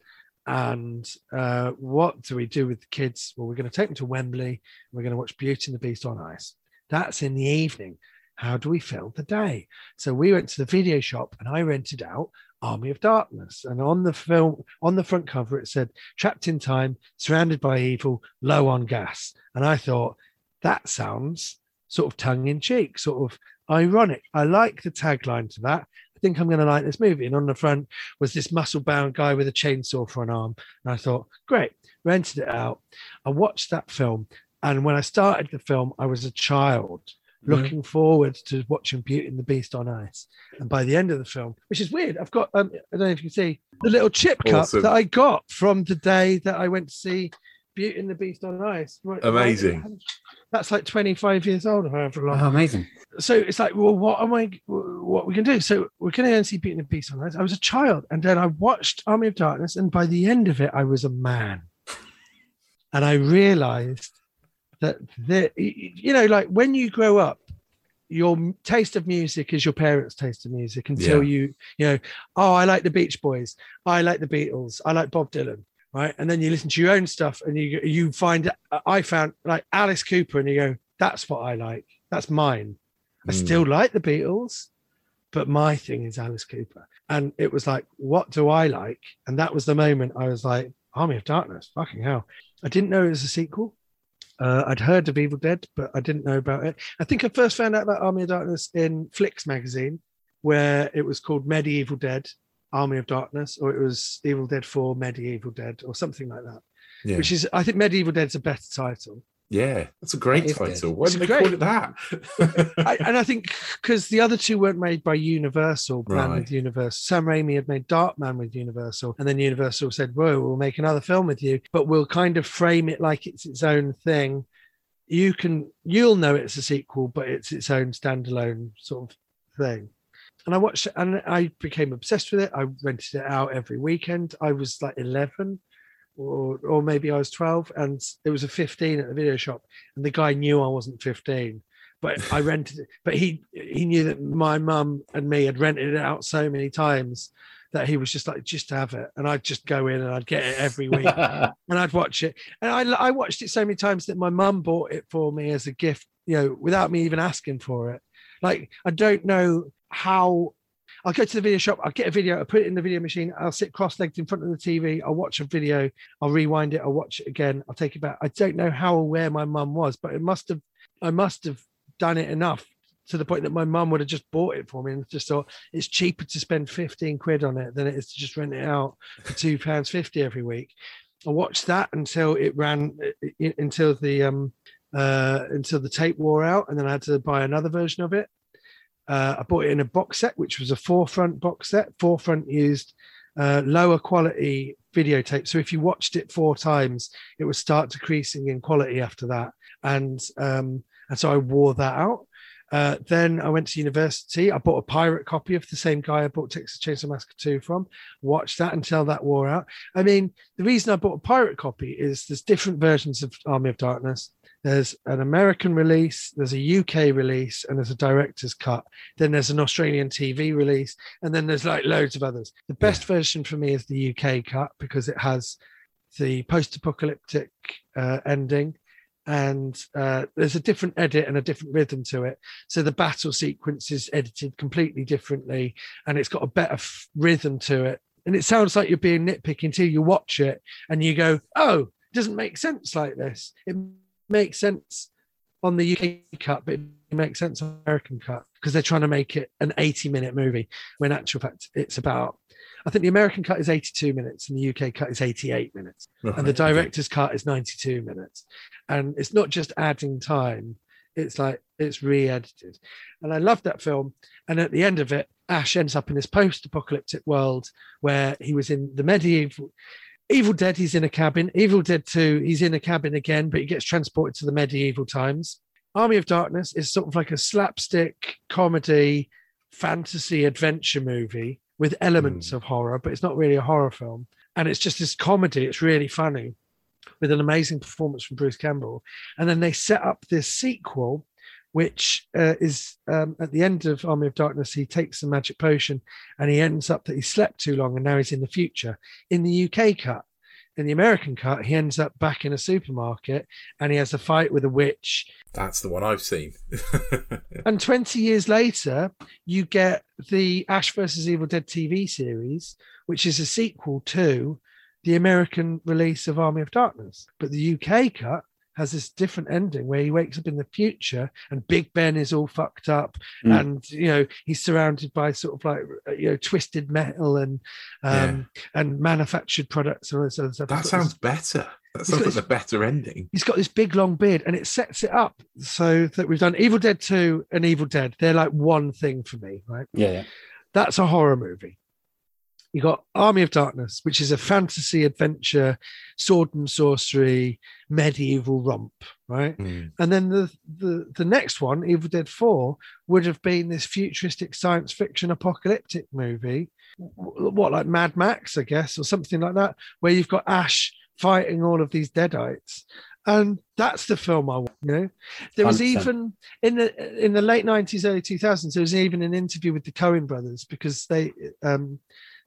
and uh, what do we do with the kids? Well, we're going to take them to Wembley. We're going to watch Beauty and the Beast on ice. That's in the evening. How do we fill the day? So we went to the video shop and I rented out Army of Darkness. And on the film, on the front cover, it said, trapped in time, surrounded by evil, low on gas. And I thought, that sounds sort of tongue in cheek, sort of ironic. I like the tagline to that. I think I'm going to like this movie. And on the front was this muscle bound guy with a chainsaw for an arm. And I thought, great, rented it out. I watched that film. And when I started the film, I was a child looking forward to watching Beauty and the Beast on ice. And by the end of the film, which is weird, I've got, um, I don't know if you can see, the little chip
Awesome.
cup that I got from the day that I went to see Beauty and the Beast on ice. Right-
Amazing.
That's like 25 years old, or however long
Oh, amazing.
so it's like, well, what am I? What we can do? So we're going to go and see Beauty and the Beast on ice. I was a child, and then I watched Army of Darkness, and by the end of it, I was a man, and I realized that the, you know, like when you grow up, your taste of music is your parents' taste of music until
Yeah.
you, you know, oh, I like the Beach Boys, I like the Beatles, I like Bob Dylan. Right, and then you listen to your own stuff, and you you find I found like Alice Cooper, and you go, "That's what I like. That's mine." I
Mm.
still like the Beatles, but my thing is Alice Cooper. And it was like, what do I like? And that was the moment I was like, Army of Darkness, fucking hell. I didn't know it was a sequel. Uh, I'd heard of Evil Dead, but I didn't know about it. I think I first found out about Army of Darkness in Flicks magazine, where it was called Medieval Dead, Army of Darkness, or it was Evil Dead 4, Medieval Dead, or something like that.
Yeah.
Which is, I think Medieval Dead's a better title.
Yeah, that's a great
That is good.
title. Why
It's
did they
great.
call it that?
I, and I think because the other two weren't made by Universal, Man
Right.
with Universal. Sam Raimi had made Darkman with Universal, and then Universal said, "Whoa, we'll make another film with you, but we'll kind of frame it like it's its own thing. You can, you'll know it's a sequel, but it's its own standalone sort of thing." And I watched, and I became obsessed with it. I rented it out every weekend. I was like eleven. Or, or maybe I was 12 and it was a 15 at the video shop and the guy knew I wasn't 15 but I rented it. But he he knew that my mum and me had rented it out so many times that he was just like, just have it, and I'd just go in and I'd get it every week and I'd watch it. And I I watched it so many times that my mum bought it for me as a gift, you know, without me even asking for it. Like I don't know how. I'll go to the video shop. I'll get a video. I'll put it in the video machine. I'll sit cross-legged in front of the TV. I'll watch a video. I'll rewind it. I'll watch it again. I'll take it back. I don't know how aware my mum was, but it must have. I must have done it enough to the point that my mum would have just bought it for me and just thought it's cheaper to spend 15 quid on it than it is to just rent it out for two pounds 50 every week. I watched that until it ran until the um uh until the tape wore out and then I had to buy another version of it. Uh, I bought it in a box set, which was a forefront box set. Forefront used uh, lower quality videotape. So if you watched it four times, it would start decreasing in quality after that. And um, and so I wore that out. Uh, then I went to university. I bought a pirate copy of the same guy I bought Texas Chainsaw Massacre 2 from. Watched that until that wore out. I mean, the reason I bought a pirate copy is there's different versions of Army of Darkness. There's an American release, there's a UK release, and there's a director's cut. Then there's an Australian TV release, and then there's like loads of others. The best version for me is the UK cut because it has the post-apocalyptic uh, ending and uh, there's a different edit and a different rhythm to it so the battle sequence is edited completely differently and it's got a better f- rhythm to it and it sounds like you're being nitpicky until you watch it and you go oh it doesn't make sense like this it makes sense on the uk cut but it makes sense on the american cut because they're trying to make it an 80 minute movie when in actual fact it's about I think the American cut is 82 minutes and the UK cut is 88 minutes. And the
Right,
director's cut is 92 minutes. And it's not just adding time, it's like it's re edited. And I love that film. And at the end of it, Ash ends up in this post apocalyptic world where he was in the medieval. Evil Dead, he's in a cabin. Evil Dead 2, he's in a cabin again, but he gets transported to the medieval times. Army of Darkness is sort of like a slapstick comedy, fantasy adventure movie with elements hmm. of horror, but it's not really a horror film. And it's just this comedy. It's really funny with an amazing performance from Bruce Campbell. And then they set up this sequel which uh, is um, at the end of Army of Darkness. He takes the magic potion, and he ends up that he slept too long, and now he's in the future. In the UK cut, in the American cut, he ends up back in a supermarket, and he has a fight with a witch.
That's the one I've seen.
And 20 years later, you get the Ash versus Evil Dead TV series, which is a sequel to the American release of Army of Darkness. But the UK cut has this different ending where he wakes up in the future and Big Ben is all fucked up
Mm.
and you know he's surrounded by sort of like you know twisted metal and um and manufactured products and all this other stuff.
that sounds
this-
better. That sounds like the better ending.
he's got this big long beard and it sets it up so that we've done Evil Dead 2 and Evil Dead. They're like one thing for me, right?
Yeah, yeah.
That's a horror movie. You got Army of Darkness, which is a fantasy adventure, sword and sorcery, medieval romp, right?
Mm.
And then the, the the next one, Evil Dead 4, would have been this futuristic science fiction apocalyptic movie. What, like Mad Max, I guess, or something like that, where you've got Ash fighting all of these deadites. And that's the film I want, you know. There was
100%.
even in the in the late 90s, early 2000s, there was even an interview with the Coen brothers because they um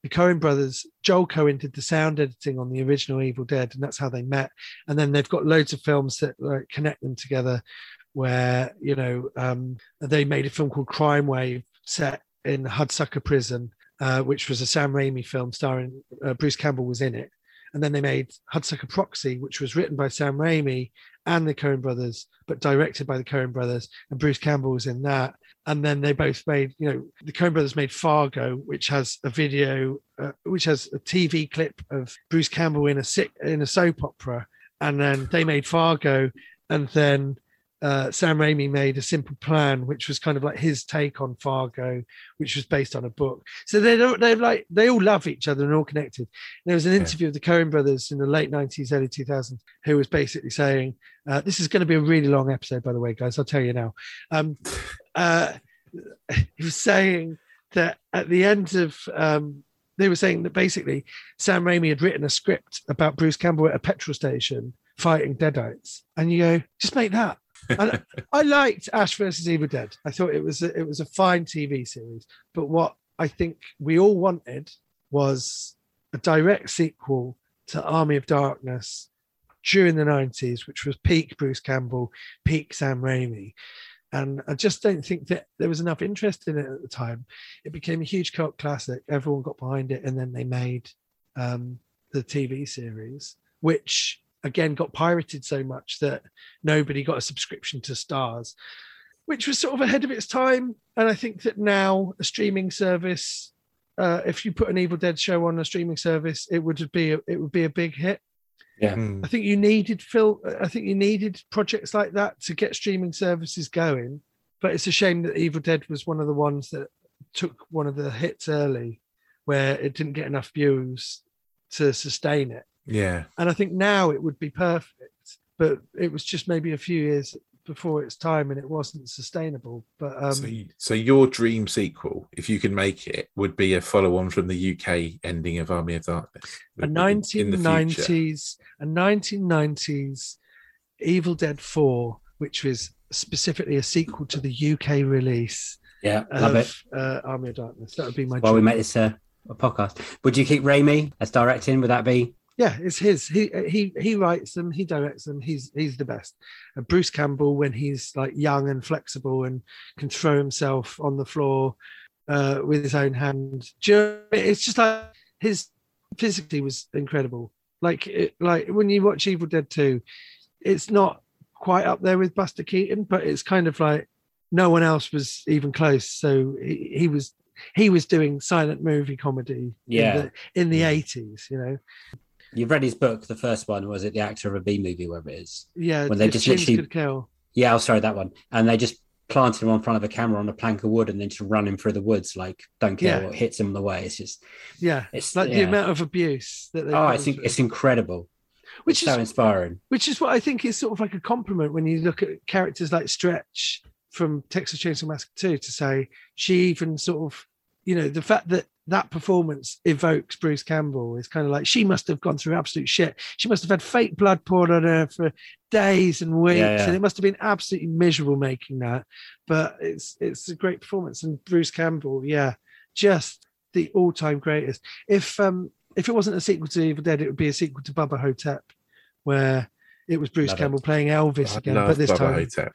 the Coen brothers, Joel Coen did the sound editing on the original Evil Dead, and that's how they met. And then they've got loads of films that like, connect them together, where you know um, they made a film called Crime Wave set in Hudsucker Prison, uh, which was a Sam Raimi film starring uh, Bruce Campbell was in it. And then they made Hudsucker Proxy, which was written by Sam Raimi and the Coen brothers, but directed by the Coen brothers, and Bruce Campbell was in that. And then they both made you know the Coen brothers made Fargo which has a video uh, which has a TV clip of Bruce Campbell in a sick in a soap opera. And then they made Fargo and then uh, Sam Raimi made a simple plan which was kind of like his take on Fargo which was based on a book. So they don't they're like they all love each other and all connected. There was an interview of the Coen brothers in the late 90s early 2000s who was basically saying uh, this is going to be a really long episode by the way guys I'll tell you now. Um, uh, he was saying that at the end of um, they were saying that basically Sam Raimi had written a script about Bruce Campbell at a petrol station fighting deadites, and you go, just make that. And I liked Ash versus Evil Dead. I thought it was a, it was a fine TV series, but what I think we all wanted was a direct sequel to Army of Darkness during the 90s, which was peak Bruce Campbell, peak Sam Raimi. And I just don't think that there was enough interest in it at the time. It became a huge cult classic. Everyone got behind it, and then they made um, the TV series, which again got pirated so much that nobody got a subscription to Starz, which was sort of ahead of its time. And I think that now a streaming service, uh, if you put an Evil Dead show on a streaming service, it would be a, it would be a big hit.
Yeah.
Mm.
I think you needed Phil. I think you needed projects like that to get streaming services going. But it's a shame that Evil Dead was one of the ones that took one of the hits early, where it didn't get enough views to sustain it.
Yeah.
And I think now it would be perfect, but it was just maybe a few years before its time, and it wasn't sustainable. But um,
so, so your dream sequel, if you can make it, would be a follow-on from the UK ending of Army of Darkness.
a
in- in
1990s a 1990s evil dead 4 which was specifically a sequel to the uk release
Yeah, love
of
it.
uh, army of darkness that would be my
Well, we make this uh, a podcast. Would you keep Raimi as directing? Would that be?
Yeah it's his. He uh, he he writes them he directs them he's he's the best. And bruce campbell when he's like young and flexible and can throw himself on the floor uh with his own hand Do you know, it's just like his physically was incredible. Like it, like when you watch evil dead 2 it's not quite up there with buster keaton but it's kind of like no one else was even close. So he, he was he was doing silent movie comedy
Yeah.
in the, in the mm. 80s you know
You've read his book, the first one, was it the actor of a B movie, wherever it is?
Yeah,
When they just literally-. Yeah, oh, sorry, that one. And they just planted him on front of a camera on a plank of wood and then just run him through the woods, like don't care
Yeah.
what hits him on the way. It's just,
Yeah,
It's-
like the amount of abuse that they.
oh, I
think
it's incredible.
which
It's so inspiring.
which is what I think is sort of like a compliment when you look at characters like Stretch from Texas Chainsaw Massacre 2 to say she even sort of you know the fact that that performance evokes Bruce Campbell is kind of like she must have gone through absolute shit. She must have had fake blood poured on her for days and weeks,
Yeah, yeah.
and it must have been absolutely miserable making that. But it's it's a great performance, and Bruce Campbell, yeah, just the all-time greatest. If um if it wasn't a sequel to Evil Dead, it would be a sequel to Bubba Ho-Tep, where it was Bruce
Love it.
Campbell playing Elvis again, but this time
Ho-Tep.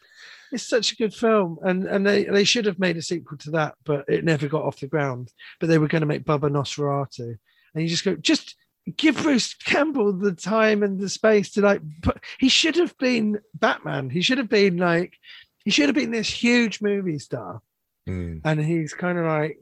it's such a good film, and and they they should have made a sequel to that, but it never got off the ground. But they were going to make Bubba Nosferatu, and you just go, just give Bruce Campbell the time and the space to like. Put, he should have been Batman. He should have been like, he should have been this huge movie star,
Mm.
and he's kind of like.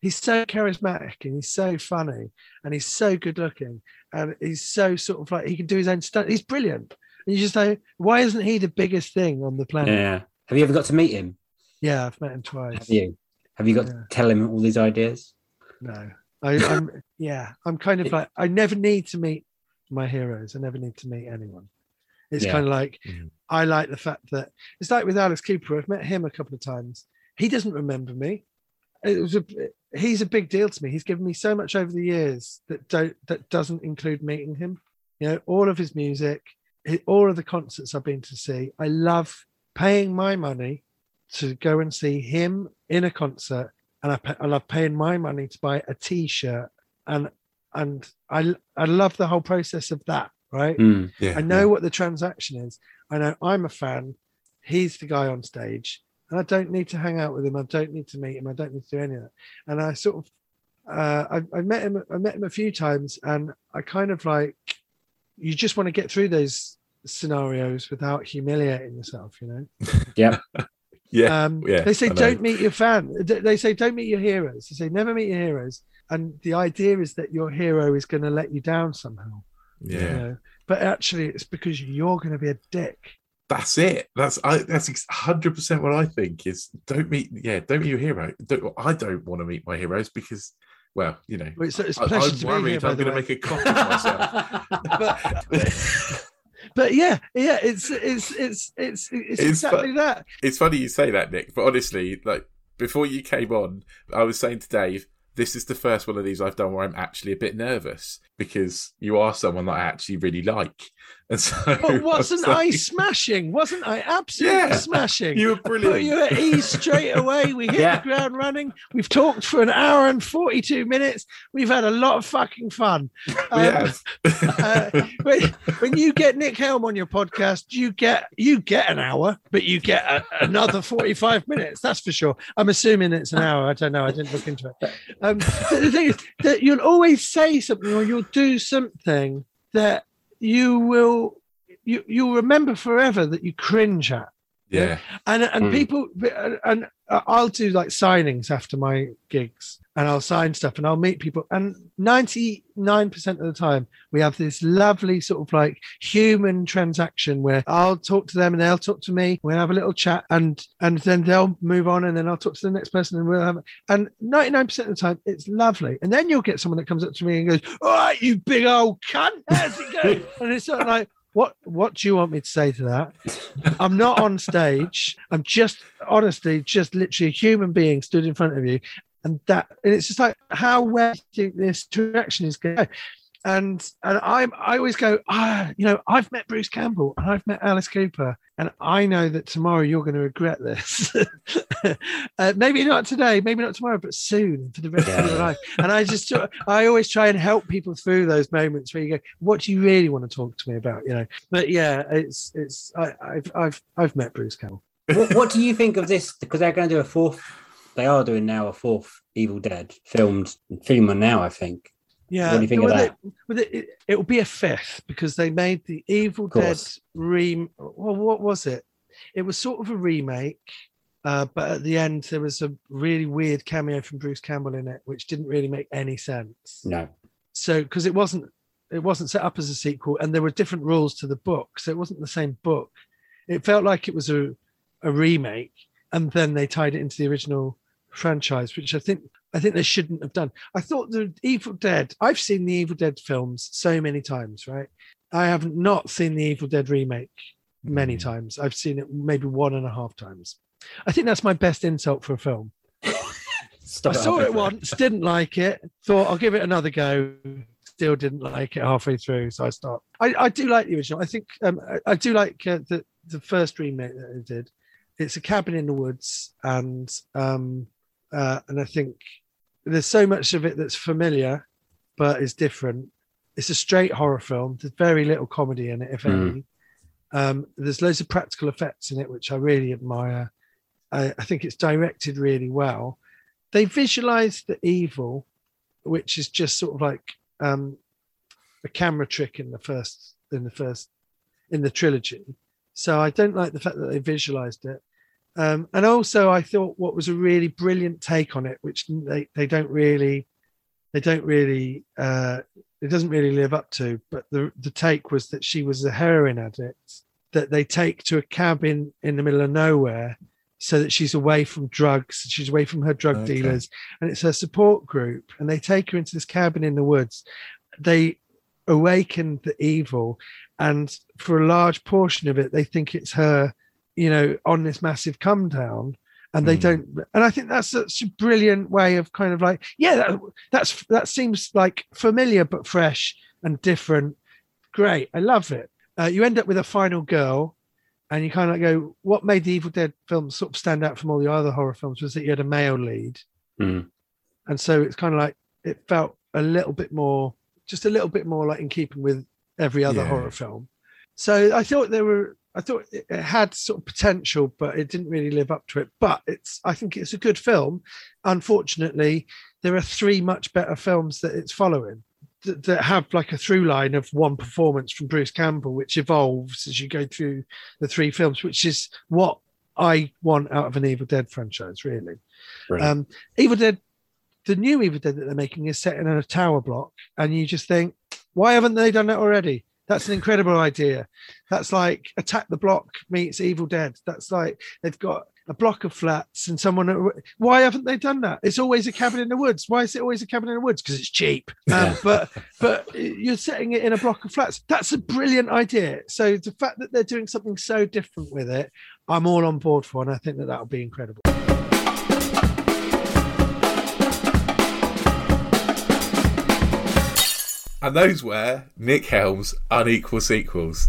He's so charismatic and he's so funny and he's so good looking and he's so sort of like he can do his own stuff. He's brilliant. And you just say, why isn't he the biggest thing on the planet?
Yeah. Have you ever got to meet him?
Yeah, I've met him twice.
Have you? Have you got
Yeah.
to tell him all these ideas?
No, I, I'm yeah, I'm kind of like I never need to meet my heroes. I never need to meet anyone. It's
Yeah.
kind of like
Mhm.
I like the fact that it's like with Alice Cooper. I've met him a couple of times. He doesn't remember me. It was a he's a big deal to me. He's given me so much over the years that don't that doesn't include meeting him. You know, all of his music, hi- all of the concerts I've been to see. I love paying my money to go and see him in a concert, and I, pay, I love paying my money to buy a T-shirt, and and I I love the whole process of that. Right,
Mm.
Yeah,
I know what the transaction is. I know I'm a fan. He's the guy on stage, and I don't need to hang out with him. I don't need to meet him. I don't need to do any of that. And I sort of, uh, I, I met him. I met him a few times, and I kind of like, you just want to get through those scenarios without humiliating yourself. You know.
Yep.
Yeah,
Um,
yeah,
they say don't meet your fan. They they say don't meet your heroes. They say never meet your heroes. And the idea is that your hero is going to let you down somehow.
yeah.
You know? But actually, it's because you're going to be a dick.
That's it. That's I. That's hundred percent what I think. Is don't meet. Yeah, don't meet your hero. Don't, I don't want to meet my heroes because, well, you know,
Well, It's, it's
I,
pleasure
I'm
to be here,
worried I'm going to make a copy of myself.
but, but yeah, yeah, it's it's it's it's it's,
It's
exactly
fu-
that.
it's funny you say that, Nick. But honestly, like before you came on, I was saying to Dave, this is the first one of these I've done where I'm actually a bit nervous because you are someone that I actually really like, and so.
But wasn't
was
I smashing? Wasn't I absolutely
Yeah,
smashing?
You were
Put
brilliant.
you at ease straight away. We hit
Yeah.
the ground running. We've talked for an hour and 42 minutes. We've had a lot of fucking fun. Um,
have.
uh, when, when you get Nick Helm on your podcast, you get you get an hour, but you get a, another 45 minutes. That's for sure. I'm assuming it's an hour. I don't know. I didn't look into it. Um, but the thing is that you'll always say something or you'll do something that you will you you'll remember forever that you cringe at
yeah.
and and
Mm.
people and I'll do like signings after my gigs and I'll sign stuff and I'll meet people and 99% of the time we have this lovely sort of like human transaction where I'll talk to them and they'll talk to me we'll have a little chat and and then they'll move on and then I'll talk to the next person and we'll have and 99% of the time it's lovely and then you'll get someone that comes up to me and goes all right you big old cunt how's it going and it's sort of like what what do you want me to say to that I'm not on stage. I'm just honestly, just literally a human being stood in front of you. And that and it's just like how well do you think this interaction is going? And and I'm I always go, ah, you know, I've met Bruce Campbell and I've met Alice Cooper, and I know that tomorrow you're going to regret this. uh, maybe not today, maybe not tomorrow, but soon for the rest of your life. And I just I always try and help people through those moments where you go, what do you really want to talk to me about? You know, but yeah, it's it's I, I've I've I've met Bruce Campbell.
what, what do you think of this? Because they're going to do a fourth. They are doing now a fourth Evil Dead filmed filming now. I think.
Yeah,
What do you think of that?
It, it, it will be a fifth because they made the Evil Dead rem. Well, what was it? It was sort of a remake, uh, but at the end there was a really weird cameo from Bruce Campbell in it, which didn't really make any sense.
No.
So because it wasn't it wasn't set up as a sequel, and there were different rules to the book, so it wasn't the same book. It felt like it was a a remake, and then they tied it into the original franchise, which I think I think they shouldn't have done. I thought the Evil Dead. I've seen the Evil Dead films so many times, right? I have not seen the Evil Dead remake many times. I've seen it maybe one and a half times. I think that's my best insult for a film. I saw it once, didn't like it. Thought I'll give it another go. Still didn't like it halfway through, so I stopped. I, I do like the original. I think um, I, I do like uh, the the first remake that they did. It's a cabin in the woods, and um, uh, and I think there's so much of it that's familiar, but is different. It's a straight horror film. There's very little comedy in it, if
Mm.
any. Um, there's loads of practical effects in it, which I really admire. I, I think it's directed really well. They visualize the evil, which is just sort of like um, a camera trick in the first in the first in the trilogy. So I don't like the fact that they visualized it. Um, and also, I thought what was a really brilliant take on it, which they, they don't really, they don't really, uh, it doesn't really live up to. But the the take was that she was a heroin addict that they take to a cabin in the middle of nowhere, so that she's away from drugs, she's away from her drug
Okay.
dealers, and it's her support group. And they take her into this cabin in the woods. They awaken the evil, and for a large portion of it, they think it's her you know, on this massive come down, and they
Mm.
don't. And I think that's such a brilliant way of kind of like, yeah, that, that's that seems like familiar but fresh and different. Great, I love it. Uh, you end up with a final girl, and you kind of go, what made the Evil Dead films sort of stand out from all the other horror films was that you had a male lead,
Mm.
and so it's kind of like it felt a little bit more, just a little bit more like in keeping with every other
Yeah.
horror film. So I thought there were, I thought it it had sort of potential, but it didn't really live up to it. But it's, I think it's a good film. Unfortunately, there are three much better films that it's following that, that have like a through line of one performance from Bruce Campbell, which evolves as you go through the three films, which is what I want out of an Evil Dead franchise, really.
Brilliant.
Um, Evil Dead, the new Evil Dead that they're making is set in a tower block, and you just think, why haven't they done that already? That's an incredible idea. That's like Attack the Block meets Evil Dead. That's like they've got a block of flats and someone. Why haven't they done that? It's always a cabin in the woods. Why is it always a cabin in the woods? Because it's cheap. Um, but but you're setting it in a block of flats. That's a brilliant idea. So the fact that they're doing something so different with it, I'm all on board for, and I think that that'll be incredible.
And those were Nick Helm's unequal sequels.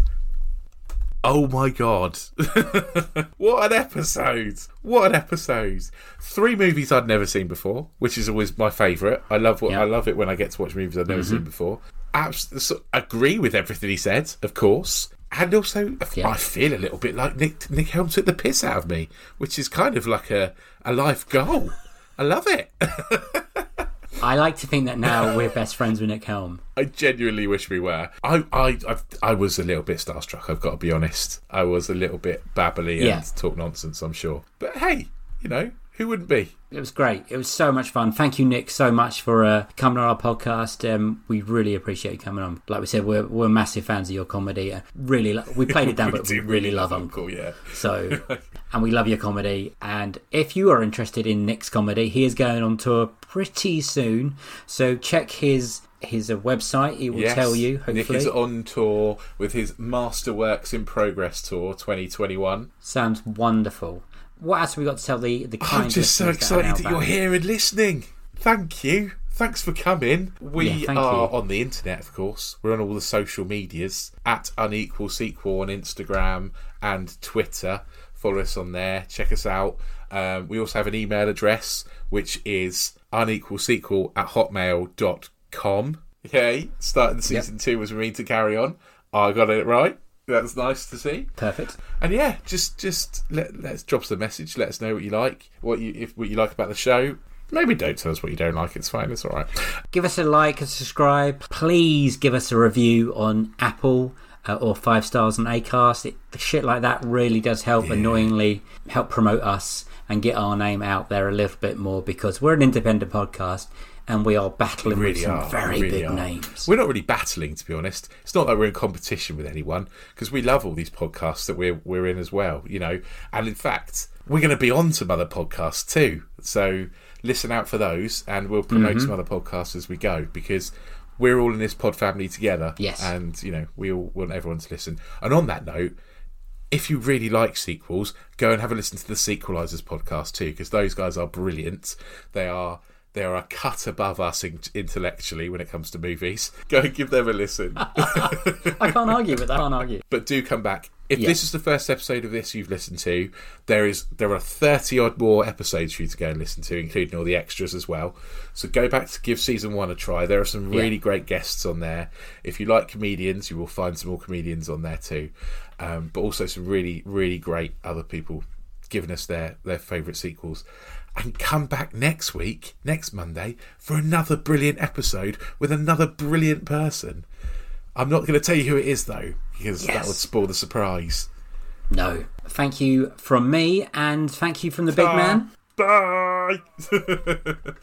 Oh my god. what an episode. What an episode. Three movies I'd never seen before, which is always my favourite. I love what
Yeah.
I love it when I get to watch movies I've never mm-hmm. seen before. Abs- agree with everything he said, of course. And also,
Yeah.
I feel a little bit like Nick Nick Helm took the piss out of me, which is kind of like a, a life goal. I love it.
I like to think that now we're best friends with Nick Helm.
I genuinely wish we were. I, I, I, I was a little bit starstruck. I've got to be honest. I was a little bit babbly
Yeah.
and talk nonsense. I'm sure, but hey, you know who wouldn't be?
It was great. It was so much fun. Thank you, Nick, so much for uh, coming on our podcast. Um, we really appreciate you coming on. Like we said, we're, we're massive fans of your comedy. Uh, really, lo- we played it down, but we
do
really love Uncle.
Yeah.
So, and we love your comedy. And if you are interested in Nick's comedy, he is going on tour pretty soon. So check his his uh, website. He will
Yes.
tell you. Hopefully, Nick
is on tour with his Masterworks in Progress tour 2021.
sounds wonderful. What else have we got to tell the the kind
I'm just so
that
excited that you're here and listening. Thank you. Thanks for coming. We
Yeah,
are
you.
on the internet, of course. We're on all the social medias at Unequal Sequel on Instagram and Twitter. Follow us on there. Check us out. Um, we also have an email address, which is unequalsequel at hotmail.com. Okay, starting season two was mean to carry on. I got it right. That's nice to see.
Perfect.
And yeah, just just let let's drop us a message. Let us know what you like, what you if what you like about the show. Maybe don't tell us what you don't like. It's fine. It's all right.
Give us a like and subscribe. Please give us a review on Apple uh, or five stars on Acast. It, shit like that really does help. Annoyingly, help promote us and get our name out there a little bit more because we're an independent podcast and we are battling with
really
some
are.
very
really
big
are.
names.
We're not really battling, to be honest. It's not like we're in competition with anyone because we love all these podcasts that we're we're in as well. You know, and in fact, we're going to be on some other podcasts too. So listen out for those, and we'll promote
Mm-hmm.
some other podcasts as we go because. We're all in this pod family together,
Yes.
and you know we all want everyone to listen. And on that note, if you really like sequels, go and have a listen to the Sequelizers podcast too, because those guys are brilliant. They are they are a cut above us in- intellectually when it comes to movies. Go and give them a listen.
I can't argue with that. I can't argue.
but do come back. If
Yeah.
this is the first episode of this you've listened to, there is there are thirty odd more episodes for you to go and listen to, including all the extras as well. So go back to give season one a try. There are some
Yeah.
really great guests on there. If you like comedians, you will find some more comedians on there too. Um, but also some really really great other people giving us their their favourite sequels. And come back next week, next Monday, for another brilliant episode with another brilliant person. I'm not going to tell you who it is though, because that would spoil the surprise.
No. Thank you from me, and thank you from the big man.
Bye.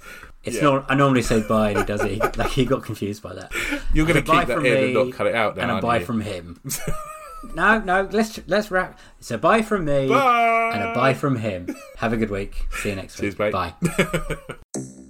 It's
Yeah.
not. I normally say bye, and he does it. He, like he got confused by that.
You're going to keep that
from
in and not cut it out now,
and a bye
you?
from him. no, no. Let's let's wrap. It's a bye from me
Bye.
and a bye from him. Have a good week. See you next
Cheers,
week.
mate.
Bye.